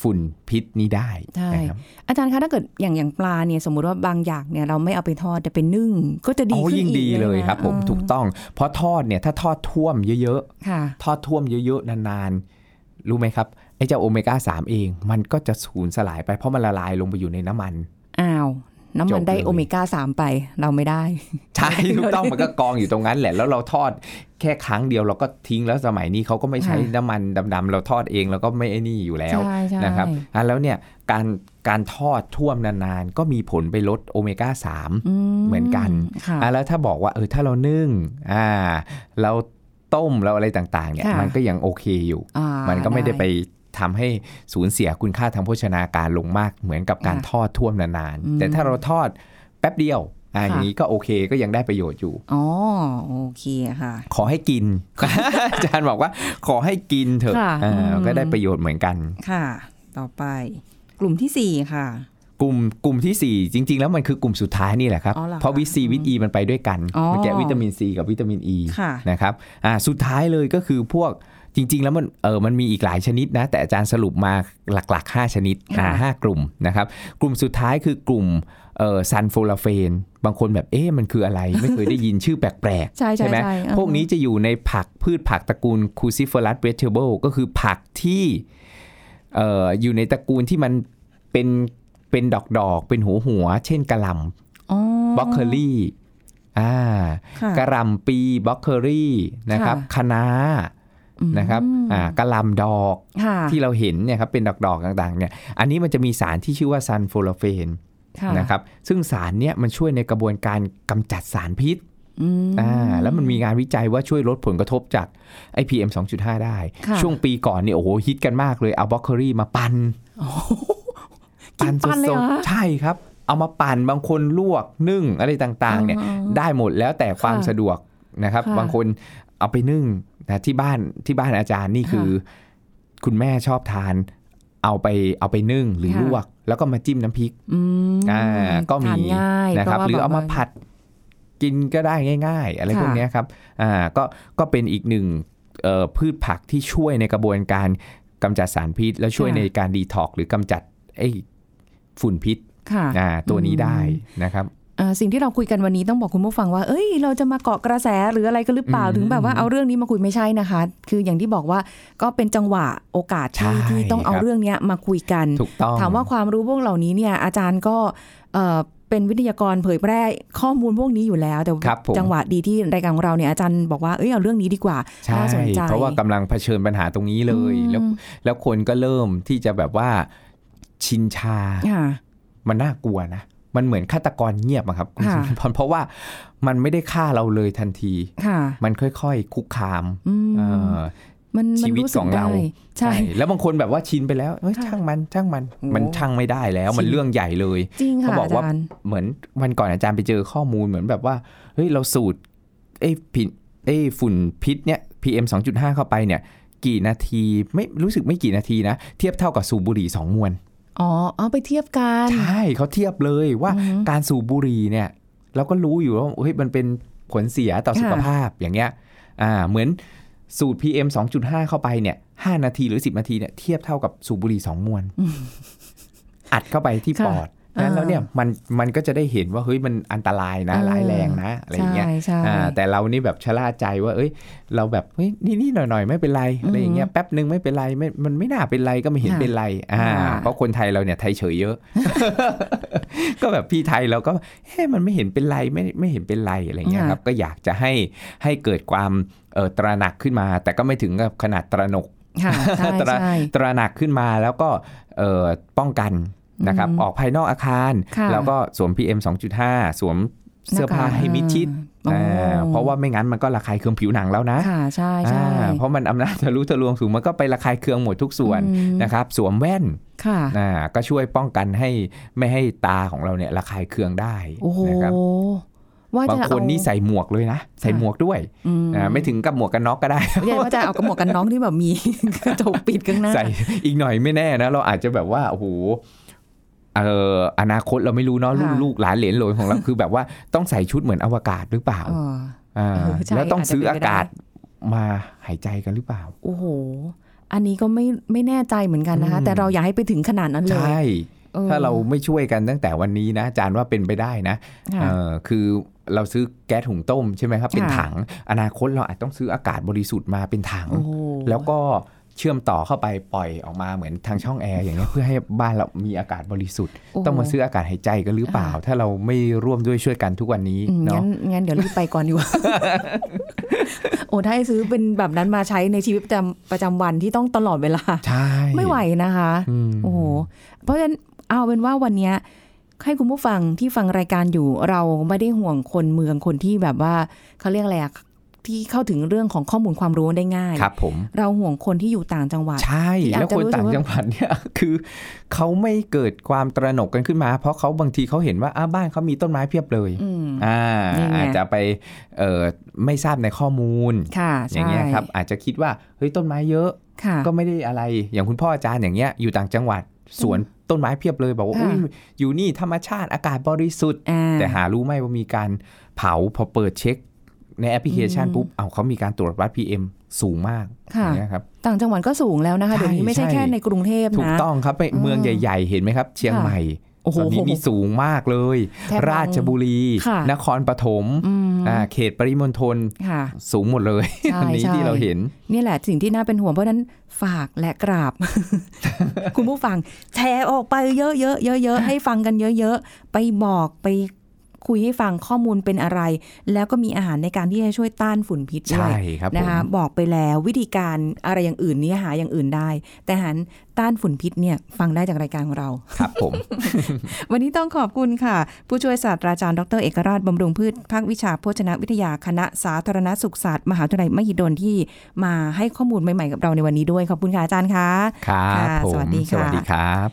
Speaker 2: ฝุ่นพิษนี้ได้
Speaker 1: ใช่
Speaker 2: นะครับ
Speaker 1: อาจารย์คะถ้าเกิดอย่างอย่างปลาเนี่ยสมมุติว่าบางอย่างเนี่ยเราไม่เอาไปทอดแต่เป็นนึ่ง ก็จะดี
Speaker 2: โอ้
Speaker 1: ขึ้น
Speaker 2: ยิ่ง
Speaker 1: อีก
Speaker 2: ดีเลย
Speaker 1: นะครับ
Speaker 2: ผม
Speaker 1: อื
Speaker 2: ถูกต้อง เพราะทอดเนี่ยถ้าทอดท่วมเยอะ
Speaker 1: ค่ะ
Speaker 2: ๆทอดท่วมเยอะๆนานๆ รู้ไหมครับไอ้เจ้าโอเมก้า3เอง มันก็จะสูญสลายไปเพราะมันละลายลงไปอยู่ในน้ำมัน
Speaker 1: อ้าว น้ำมัน
Speaker 2: จบ
Speaker 1: ได้
Speaker 2: เลย
Speaker 1: โอเมก้าสามไปเราไม่ได้
Speaker 2: ใช่ถูกต้องมันก็กองอยู่ตรงนั้นแหละ แล้วเราทอดแค่ครั้งเดียวเราก็ทิ้งแล้วสมัยนี้เขาก็ไม่ใช้
Speaker 1: ค่ะ
Speaker 2: น้ำมันดำๆเราทอดเองแล้วก็ไม่ไอ้นี่อยู่แล้ว
Speaker 1: ใช่ใช่
Speaker 2: นะครับอะแล้วเนี่ยการการทอดท่วมนานๆ ก็มีผลไปลดโอเมก้า3
Speaker 1: อื
Speaker 2: เหมือนกัน
Speaker 1: ค่ะ
Speaker 2: อะแล้วถ้าบอกว่าเออถ้าเรานึ่งอ่าเราต้มเราอะไรต่างๆเนี่ย
Speaker 1: ค่ะ
Speaker 2: มันก็ยังโอเคอยู่
Speaker 1: อ่า
Speaker 2: มันก็ไม่ได้
Speaker 1: ด้
Speaker 2: ไป ทำให้สูญเสียคุณค่าทางโภชนาการลงมากเหมือนกับการ
Speaker 1: ค่ะ
Speaker 2: ทอดท่วมนาน
Speaker 1: อืม
Speaker 2: ๆแต่ถ้าเราทอดแป๊บเดียวอ่า
Speaker 1: ค่ะ
Speaker 2: อย่างนี้ก็โอเคก็ยังได้ประโยชน์อยู่
Speaker 1: อ๋อโอเคค่ะ
Speaker 2: ขอให้กิน อาจารย์บอกว่า ขอให้กินเถอะ
Speaker 1: ค่ะ
Speaker 2: อ่า
Speaker 1: อืม
Speaker 2: ก็ได้ประโยชน์เหมือนกัน
Speaker 1: ค่ะ ต่อไป กลุ่มที่สี่ค่ะ
Speaker 2: กลุ่มกลุ่มที่ 4 จริง ๆ แล้วมันคือกลุ่มสุดท้ายนี่แหละครับ
Speaker 1: อ๋อเหรอคะ
Speaker 2: เพราะวิตซีวิตอีมันไปด้วยกัน
Speaker 1: อ๋อ
Speaker 2: เมื่อกี้วิตามินซีกับวิตามินอ e, ี
Speaker 1: ค่ะ
Speaker 2: นะครับอ่าสุดท้ายเลยก็คือพวก จริง ๆ แล้วมันเออมันมีอีกหลายชนิดนะแต่อาจารย์สรุปมาหลักๆ 5 ชนิดอ่า
Speaker 1: ค่ะ
Speaker 2: ห้ากลุ่มนะครับกลุ่มสุดท้ายคือกลุ่มเอ่อ sulforaphane บางคนแบบเอ๊ะมันคืออะไรไม่เคยได้ยินชื่อแปลกๆ
Speaker 1: ใช่ใช่
Speaker 2: ไหม
Speaker 1: ใช่เออ
Speaker 2: พวกนี้จะอยู่ในผักพืชผักตระกูลคูซิฟ e รัสเวจเทเบิลก็คือผักที่เอ่ออยู่ในตระกูลที่มันเป็นเป็นดอกดอกๆเป็นหัวหัวๆเช่นกระหล
Speaker 1: อ๋อำ
Speaker 2: บล็อกเคอรี่อ่า
Speaker 1: ค่ะ
Speaker 2: กระหลำปีบล็อกเคอรี่นะครับ
Speaker 1: ค่ะ
Speaker 2: คะน้า
Speaker 1: อืม
Speaker 2: นะครับอ่ากะหล่ำดอก
Speaker 1: ค่ะ
Speaker 2: ที่เราเห็นเนี่ยครับเป็นดอกดอกๆต่างๆเนี่ยอันนี้มันจะมีสารที่ชื่อว่า sulforaphane
Speaker 1: ค่ะ
Speaker 2: นะครับซึ่งสารเนี่ยมันช่วยในกระบวนการกำจัดสารพิษ
Speaker 1: อืม
Speaker 2: อ่าแล้วมันมีงานวิจัยว่าช่วยลดผลกระทบจากไอ PM 2.5ได้
Speaker 1: ค่ะ
Speaker 2: ช่วงปีก่อนเนี่ยโอ้โหฮิตกันมากเลยเอาบล็อกเคอรี่มาปัน่น
Speaker 1: กินปั่นเลยเหรอ
Speaker 2: ๆใช่ครับ เอามาปั่นบางคนลวกนึ่งอะไรต่างๆเนี่ย
Speaker 1: อ๋อ
Speaker 2: ได้หมดแล้วแต่ความ
Speaker 1: ค่ะ
Speaker 2: สะดวกนะครับ
Speaker 1: ค่ะ
Speaker 2: บางคนเอาไปนึ่ง นะที่บ้านที่บ้านอาจารย์นี่คือ คุณแม่ชอบทาน เอาไปเอาไปนึ่งหรือ
Speaker 1: ค่ะ
Speaker 2: ลวก แล้วก็มาจิ้มน้ำพริก
Speaker 1: อืม
Speaker 2: อ่าก็มี
Speaker 1: ทานง่าย
Speaker 2: นะครับ
Speaker 1: พะว่
Speaker 2: หรือเอามา
Speaker 1: แบบว่
Speaker 2: ผัดกินก็ได้ง่าย ๆ อะไร
Speaker 1: ค่ะ
Speaker 2: พวกเนี้ยครับอ่าก็ก็เป็นอีกหนึ่งเอ่อพืชผักที่ช่วยในกระบวนการกำจัดสารพิษ และช่วยในการดีท็อกหรือกำจัดไอ้ฝุ่นพิษ
Speaker 1: ค่ะ
Speaker 2: อ่าตัวนี้
Speaker 1: อืม
Speaker 2: ได้นะครับ
Speaker 1: อ่า สิ่งที่เราคุยกันวันนี้ต้องบอกคุณผู้ฟังว่า เอ้ย เราจะมาเกาะกระแสหรืออะไรกันหรือเปล่า
Speaker 2: อืม
Speaker 1: ถึงแบบว่าเอาเรื่องนี้มาคุยไม่ใช่นะคะ คืออย่างที่บอกว่าก็เป็นจังหวะโอกาสที่
Speaker 2: ใช่
Speaker 1: ที่ต้องเอา
Speaker 2: ครับ
Speaker 1: เรื่องเนี้ยมาคุยกัน
Speaker 2: ถูกต้อง
Speaker 1: ถามว่าความรู้พวกเหล่านี้เนี่ยอาจารย์ก็เอ่อเป็นวิทยากรเผยแพร่ข้อมูลพวกนี้อยู่แล้ว แต่
Speaker 2: ครับผม
Speaker 1: จังหวะดีที่รายการของเราเนี่ยอาจารย์บอกว่าเอ้ยเอาเรื่องนี้ดีกว่า
Speaker 2: ใช่
Speaker 1: น่าสนใจ
Speaker 2: เพราะว่ากำลังเผชิญปัญหาตรงนี้เลย
Speaker 1: อืม
Speaker 2: แล้วแล้วคนก็เริ่มที่จะแบบว่าชินชา
Speaker 1: ค่ะ
Speaker 2: มันน่ากลัวนะ มันเหมือนฆาตกรเงียบอะครับคุณ
Speaker 1: ค่ะ
Speaker 2: สิริพรเพราะว่ามันไม่ได้ฆ่าเราเลยทันที
Speaker 1: ค่ะ
Speaker 2: มันค่อยๆ คุกคาม
Speaker 1: อืม
Speaker 2: เอ่อ
Speaker 1: มันมัน
Speaker 2: ชีวิต
Speaker 1: รู้สึก
Speaker 2: ของเรา
Speaker 1: ได้ใช่
Speaker 2: แล้วบางคนแบบว่าชินไปแล้วเฮ้ย
Speaker 1: ค่ะ
Speaker 2: ช่างมันช่างมัน
Speaker 1: โอ้
Speaker 2: มันช่างไม่ได้แล้ว มัน
Speaker 1: ชิน
Speaker 2: เรื่องใหญ่เลย
Speaker 1: จริง
Speaker 2: เขา
Speaker 1: ค่ะ
Speaker 2: บอกว่า
Speaker 1: อาจารย์
Speaker 2: เหมือนวันก่อนอาจารย์ไปเจอข้อมูลเหมือนแบบว่าเฮ้ยเราสูดไอ้ผิดไอ้ฝุ่นพิษเนี่ย PM 2.5 เข้าไปเนี่ย กี่นาทีไม่รู้สึกไม่กี่นาทีนะ เทียบเท่ากับสูบบุหรี่สองมวน
Speaker 1: อ๋อเอาไปเทียบกัน
Speaker 2: ใช่เขาเทียบเลยว่าการสูบบุหรี่เนี่ย เราก็รู้อยู่ว่าเฮ้ยมันเป็นผลเสียต่อสุขภาพอย่างเงี้ยอ่าเหมือนสูตร PM 2.5 เข้าไปเนี่ย5นาทีหรือ 10 นาทีเนี่ยเทียบเท่ากับสูบบุหรี่สองมวน อัดเข้าไปที่ปอด นั้นแล้วเนี่ยมันมันก็จะได้เห็นว่าเฮ้ยมันอันตรายนะร้ายแรงนะอะไรอย่างเงี้ย
Speaker 1: ใช่ใช่
Speaker 2: อ่าแต่เรานี่แบบชะล่าใจว่าเอ้ย เราแบบเฮ้ยนี่นี่หน่อยหน่อยๆไม่เป็นไรอะไรอย่างเงี้ยแป๊บหนึ่งไม่เป็นไรไม่มันไม่น่าเป็นไรก็ไม่เห็น
Speaker 1: ค่ะ
Speaker 2: เป็นไรอ่า
Speaker 1: ค่ะ
Speaker 2: เพราะคนไทยเราเนี่ยไทยเฉยเยอะ ก็แบบพี่ไทยเราก็เฮ้มันไม่เห็นเป็นไรไม่ไม่เห็นเป็นไรอะไรเงี้ยครับก็อยากจะให้ให้เกิดความเอ่อตระหนักขึ้นมา แต่ก็ไม่ถึงกับขนาดตระหนก
Speaker 1: ค่ะใช่
Speaker 2: ตระ
Speaker 1: ใช่
Speaker 2: ตระหนักขึ้นมาแล้วก็เอ่อป้องกัน นะครับ
Speaker 1: อืม
Speaker 2: ออกภายนอกอาคาร
Speaker 1: ค่ะ
Speaker 2: แล้วก็สวม PM 2.5 สวมเสื้อผ้าให้มิดชิด
Speaker 1: อ๋อ
Speaker 2: อ่าเพราะว่าไม่งั้นมันก็ระคายเคืองผิวหนังแล้วนะ
Speaker 1: ค่ะใช่ใช่
Speaker 2: อ่าเพราะมันอำนาจทะลุทะลวงสูงมันก็ไประคายเคืองหมดทุกส่วน
Speaker 1: อืม
Speaker 2: นะครับ สวมแว่น
Speaker 1: ค่ะ
Speaker 2: อ่าก็ช่วยป้องกันให้ไม่ให้ตาของเราเนี่ยระคายเคืองได้
Speaker 1: โอ้โห
Speaker 2: นะครับ
Speaker 1: ว่า
Speaker 2: บาง
Speaker 1: จะ
Speaker 2: คน
Speaker 1: เอา
Speaker 2: นี่ใส่หมวกเลยนะ ใส่หมวกด้วย
Speaker 1: อืม
Speaker 2: อ่าไม่ถึงกับหมวกกันน็อกก็ได้
Speaker 1: เรียกว่าจะเอากระหมวกกันน้องที่แบบมีกระจกปิดข้างหน้า
Speaker 2: ใส่อีกหน่อยไม่แน่นะ เราอาจจะแบบว่าโอ้โหเอ่ออนาคตเราไม่รู้เนาะลูก
Speaker 1: ค่ะ
Speaker 2: ลูกหลานเหลนโหลนของเราคือแบบว่าต้องใส่ชุดเหมือนอวกาศหรือเปล่า
Speaker 1: เออ
Speaker 2: อ่า
Speaker 1: เออใช่
Speaker 2: แล้วต้องซื้อ
Speaker 1: อาจจะเป็นไปได้
Speaker 2: อากาศมาหายใจกันหรือเปล่า
Speaker 1: โอ้โห อันนี้ก็ไม่ไม่แน่ใจเหมือนกันนะคะ
Speaker 2: อืม
Speaker 1: แต่เราอยากให้ไปถึงขนาดนั้นเลย
Speaker 2: ใช่
Speaker 1: ออ
Speaker 2: ถ้าเราไม่ช่วยกันตั้งแต่วันนี้นะอาจารย์ว่าเป็นไปได้นะ
Speaker 1: ค่ะ
Speaker 2: เออคือเราซื้อแก๊สหุงต้มใช่ไหมครับ เป็น
Speaker 1: ค่ะ
Speaker 2: ถัง อนาคตเราอาจต้องซื้ออากาศบริสุทธิ์มาเป็นถัง
Speaker 1: โอ้โห
Speaker 2: แล้วก็ เชื่อมต่อเข้าไปปล่อยออกมาเหมือนทางช่องแอร์อย่างเงี้ยเพื่อให้บ้านเรามีอากาศบริสุทธิ์
Speaker 1: โโห
Speaker 2: ต้องมาซื้ออากาศหายใจกันหรือเปล่า ถ้าเราไม่ร่วมด้วยช่วยกันทุกวันนี้
Speaker 1: อืม
Speaker 2: เนาะ
Speaker 1: งั้นงั้นเดี๋ยวรีบไปก่อนดีกว่าโอ้ถ้าให้ซื้อเป็นแบบนั้นมาใช้ในชีวิตประจำประจำวันที่ต้องตลอดเวลา
Speaker 2: ใช่
Speaker 1: ไม่ไหวนะคะ
Speaker 2: อืม
Speaker 1: โอ้โหเพราะฉะนั้นเอาเป็นว่าวันเนี้ยให้คุณผู้ฟังที่ฟังรายการอยู่เราไม่ได้ห่วงคนเมืองคนที่แบบว่าเขาเรียกอะไรอะ ที่เข้าถึงเรื่องของข้อมูลความรู้ได้ง่าย
Speaker 2: ครับผม
Speaker 1: เราห่วงคนที่อยู่ต่างจังหวัด
Speaker 2: ใช่
Speaker 1: ที่อาจ
Speaker 2: แล้ว
Speaker 1: จะ
Speaker 2: คน
Speaker 1: รู้สึก
Speaker 2: ต่าง
Speaker 1: ว่า
Speaker 2: จังหวัดเนี่ยคือเขาไม่เกิดความตระหนกกันขึ้นมา เพราะเขาบางทีเขาเห็นว่าอ้าบ้านเขามีต้นไม้เพียบเลย
Speaker 1: อืม
Speaker 2: อ่า
Speaker 1: นี่ไง
Speaker 2: อาจจะไปเอ่อไม่ทราบในข้อมูล
Speaker 1: ค่ะ
Speaker 2: อ
Speaker 1: ใช่
Speaker 2: ย่างเงี้ยครับอาจจะคิดว่าเฮ้ยต้นไม้เยอะ
Speaker 1: ค่ะ
Speaker 2: ก็ไม่ได้อะไรอย่างคุณพ่ออาจารย์อย่างเงี้ยอยู่ต่างจังหวัดสวนต้นไม้เพียบเลยบอกว่า
Speaker 1: ค่ะ
Speaker 2: อุ้ยอยู่นี่ธรรมชาติอากาศบริสุทธิ์
Speaker 1: อ่า
Speaker 2: แต่หารู้ไหมว่ามีการเผาพอเปิดเช็ค ในแอปพลิเคชัน
Speaker 1: อืม
Speaker 2: ปุ๊บเอาเขามีการตรวจวัด PM สูงมาก
Speaker 1: ค่ะ
Speaker 2: อย่างเงี้ยครับ
Speaker 1: ต่างจังหวัดก็สูงแล้วนะคะ
Speaker 2: ใช่
Speaker 1: เดี๋ยวนี้ไม่ใช่
Speaker 2: ใช่
Speaker 1: แค่ในกรุงเทพ
Speaker 2: ถูก
Speaker 1: นะ
Speaker 2: ต้องครับไป
Speaker 1: อืม
Speaker 2: เมืองใหญ่ ๆ เห็นไหมครับ เชียง
Speaker 1: ค่ะ
Speaker 2: ใหม่
Speaker 1: โอ้โห
Speaker 2: ตอนนี้นี่สูงมากเลย
Speaker 1: แทบมอง
Speaker 2: ราชบุรี
Speaker 1: ค่ะ
Speaker 2: นครปฐม
Speaker 1: อืม
Speaker 2: อ่าเขตปริมณฑล
Speaker 1: ค่ะ
Speaker 2: สูงหมดเลย
Speaker 1: ใช่
Speaker 2: อันนี้
Speaker 1: ใช่
Speaker 2: ที่เราเห็น
Speaker 1: นี่แหละสิ่งที่น่าเป็นห่วงเพราะฉะนั้นฝากและกราบ คุณผู้ฟังแชร์ออกไปเยอะๆเยอะๆให้ฟังกันเยอะ ๆ ไปบอกไป คุยให้ฟังข้อมูลเป็นอะไร แล้วก็มีอาหารในการที่จะช่วยต้านฝุ่นพิษด้ว
Speaker 2: ใช่
Speaker 1: ย
Speaker 2: ครับผม
Speaker 1: นะคะบอกไปแล้ววิธีการอะไรอย่างอื่นเนี้หาอย่างอื่นได้ แต่อาหารต้านฝุ่นพิษเนี่ยฟังได้จากรายการของเรา
Speaker 2: ครับผม
Speaker 1: วันนี้ต้องขอบคุณค่ะ ผู้ช่วยศาสตราจารย์ดรเอกราชบำรุงพืชภาควิชาโภชนาวิทยาคณะสาธารณสุขศาสตร์มหาวิทยาลัยมหิดลที่มาให้ข้อมูลใหม่ๆกับเราในวันนี้ด้วยขอบคุณค่ะอาจารย์คะ
Speaker 2: ครับ
Speaker 1: ค่ะ
Speaker 2: ผม
Speaker 1: สวัสดีค่ะ
Speaker 2: สวัสดีครับ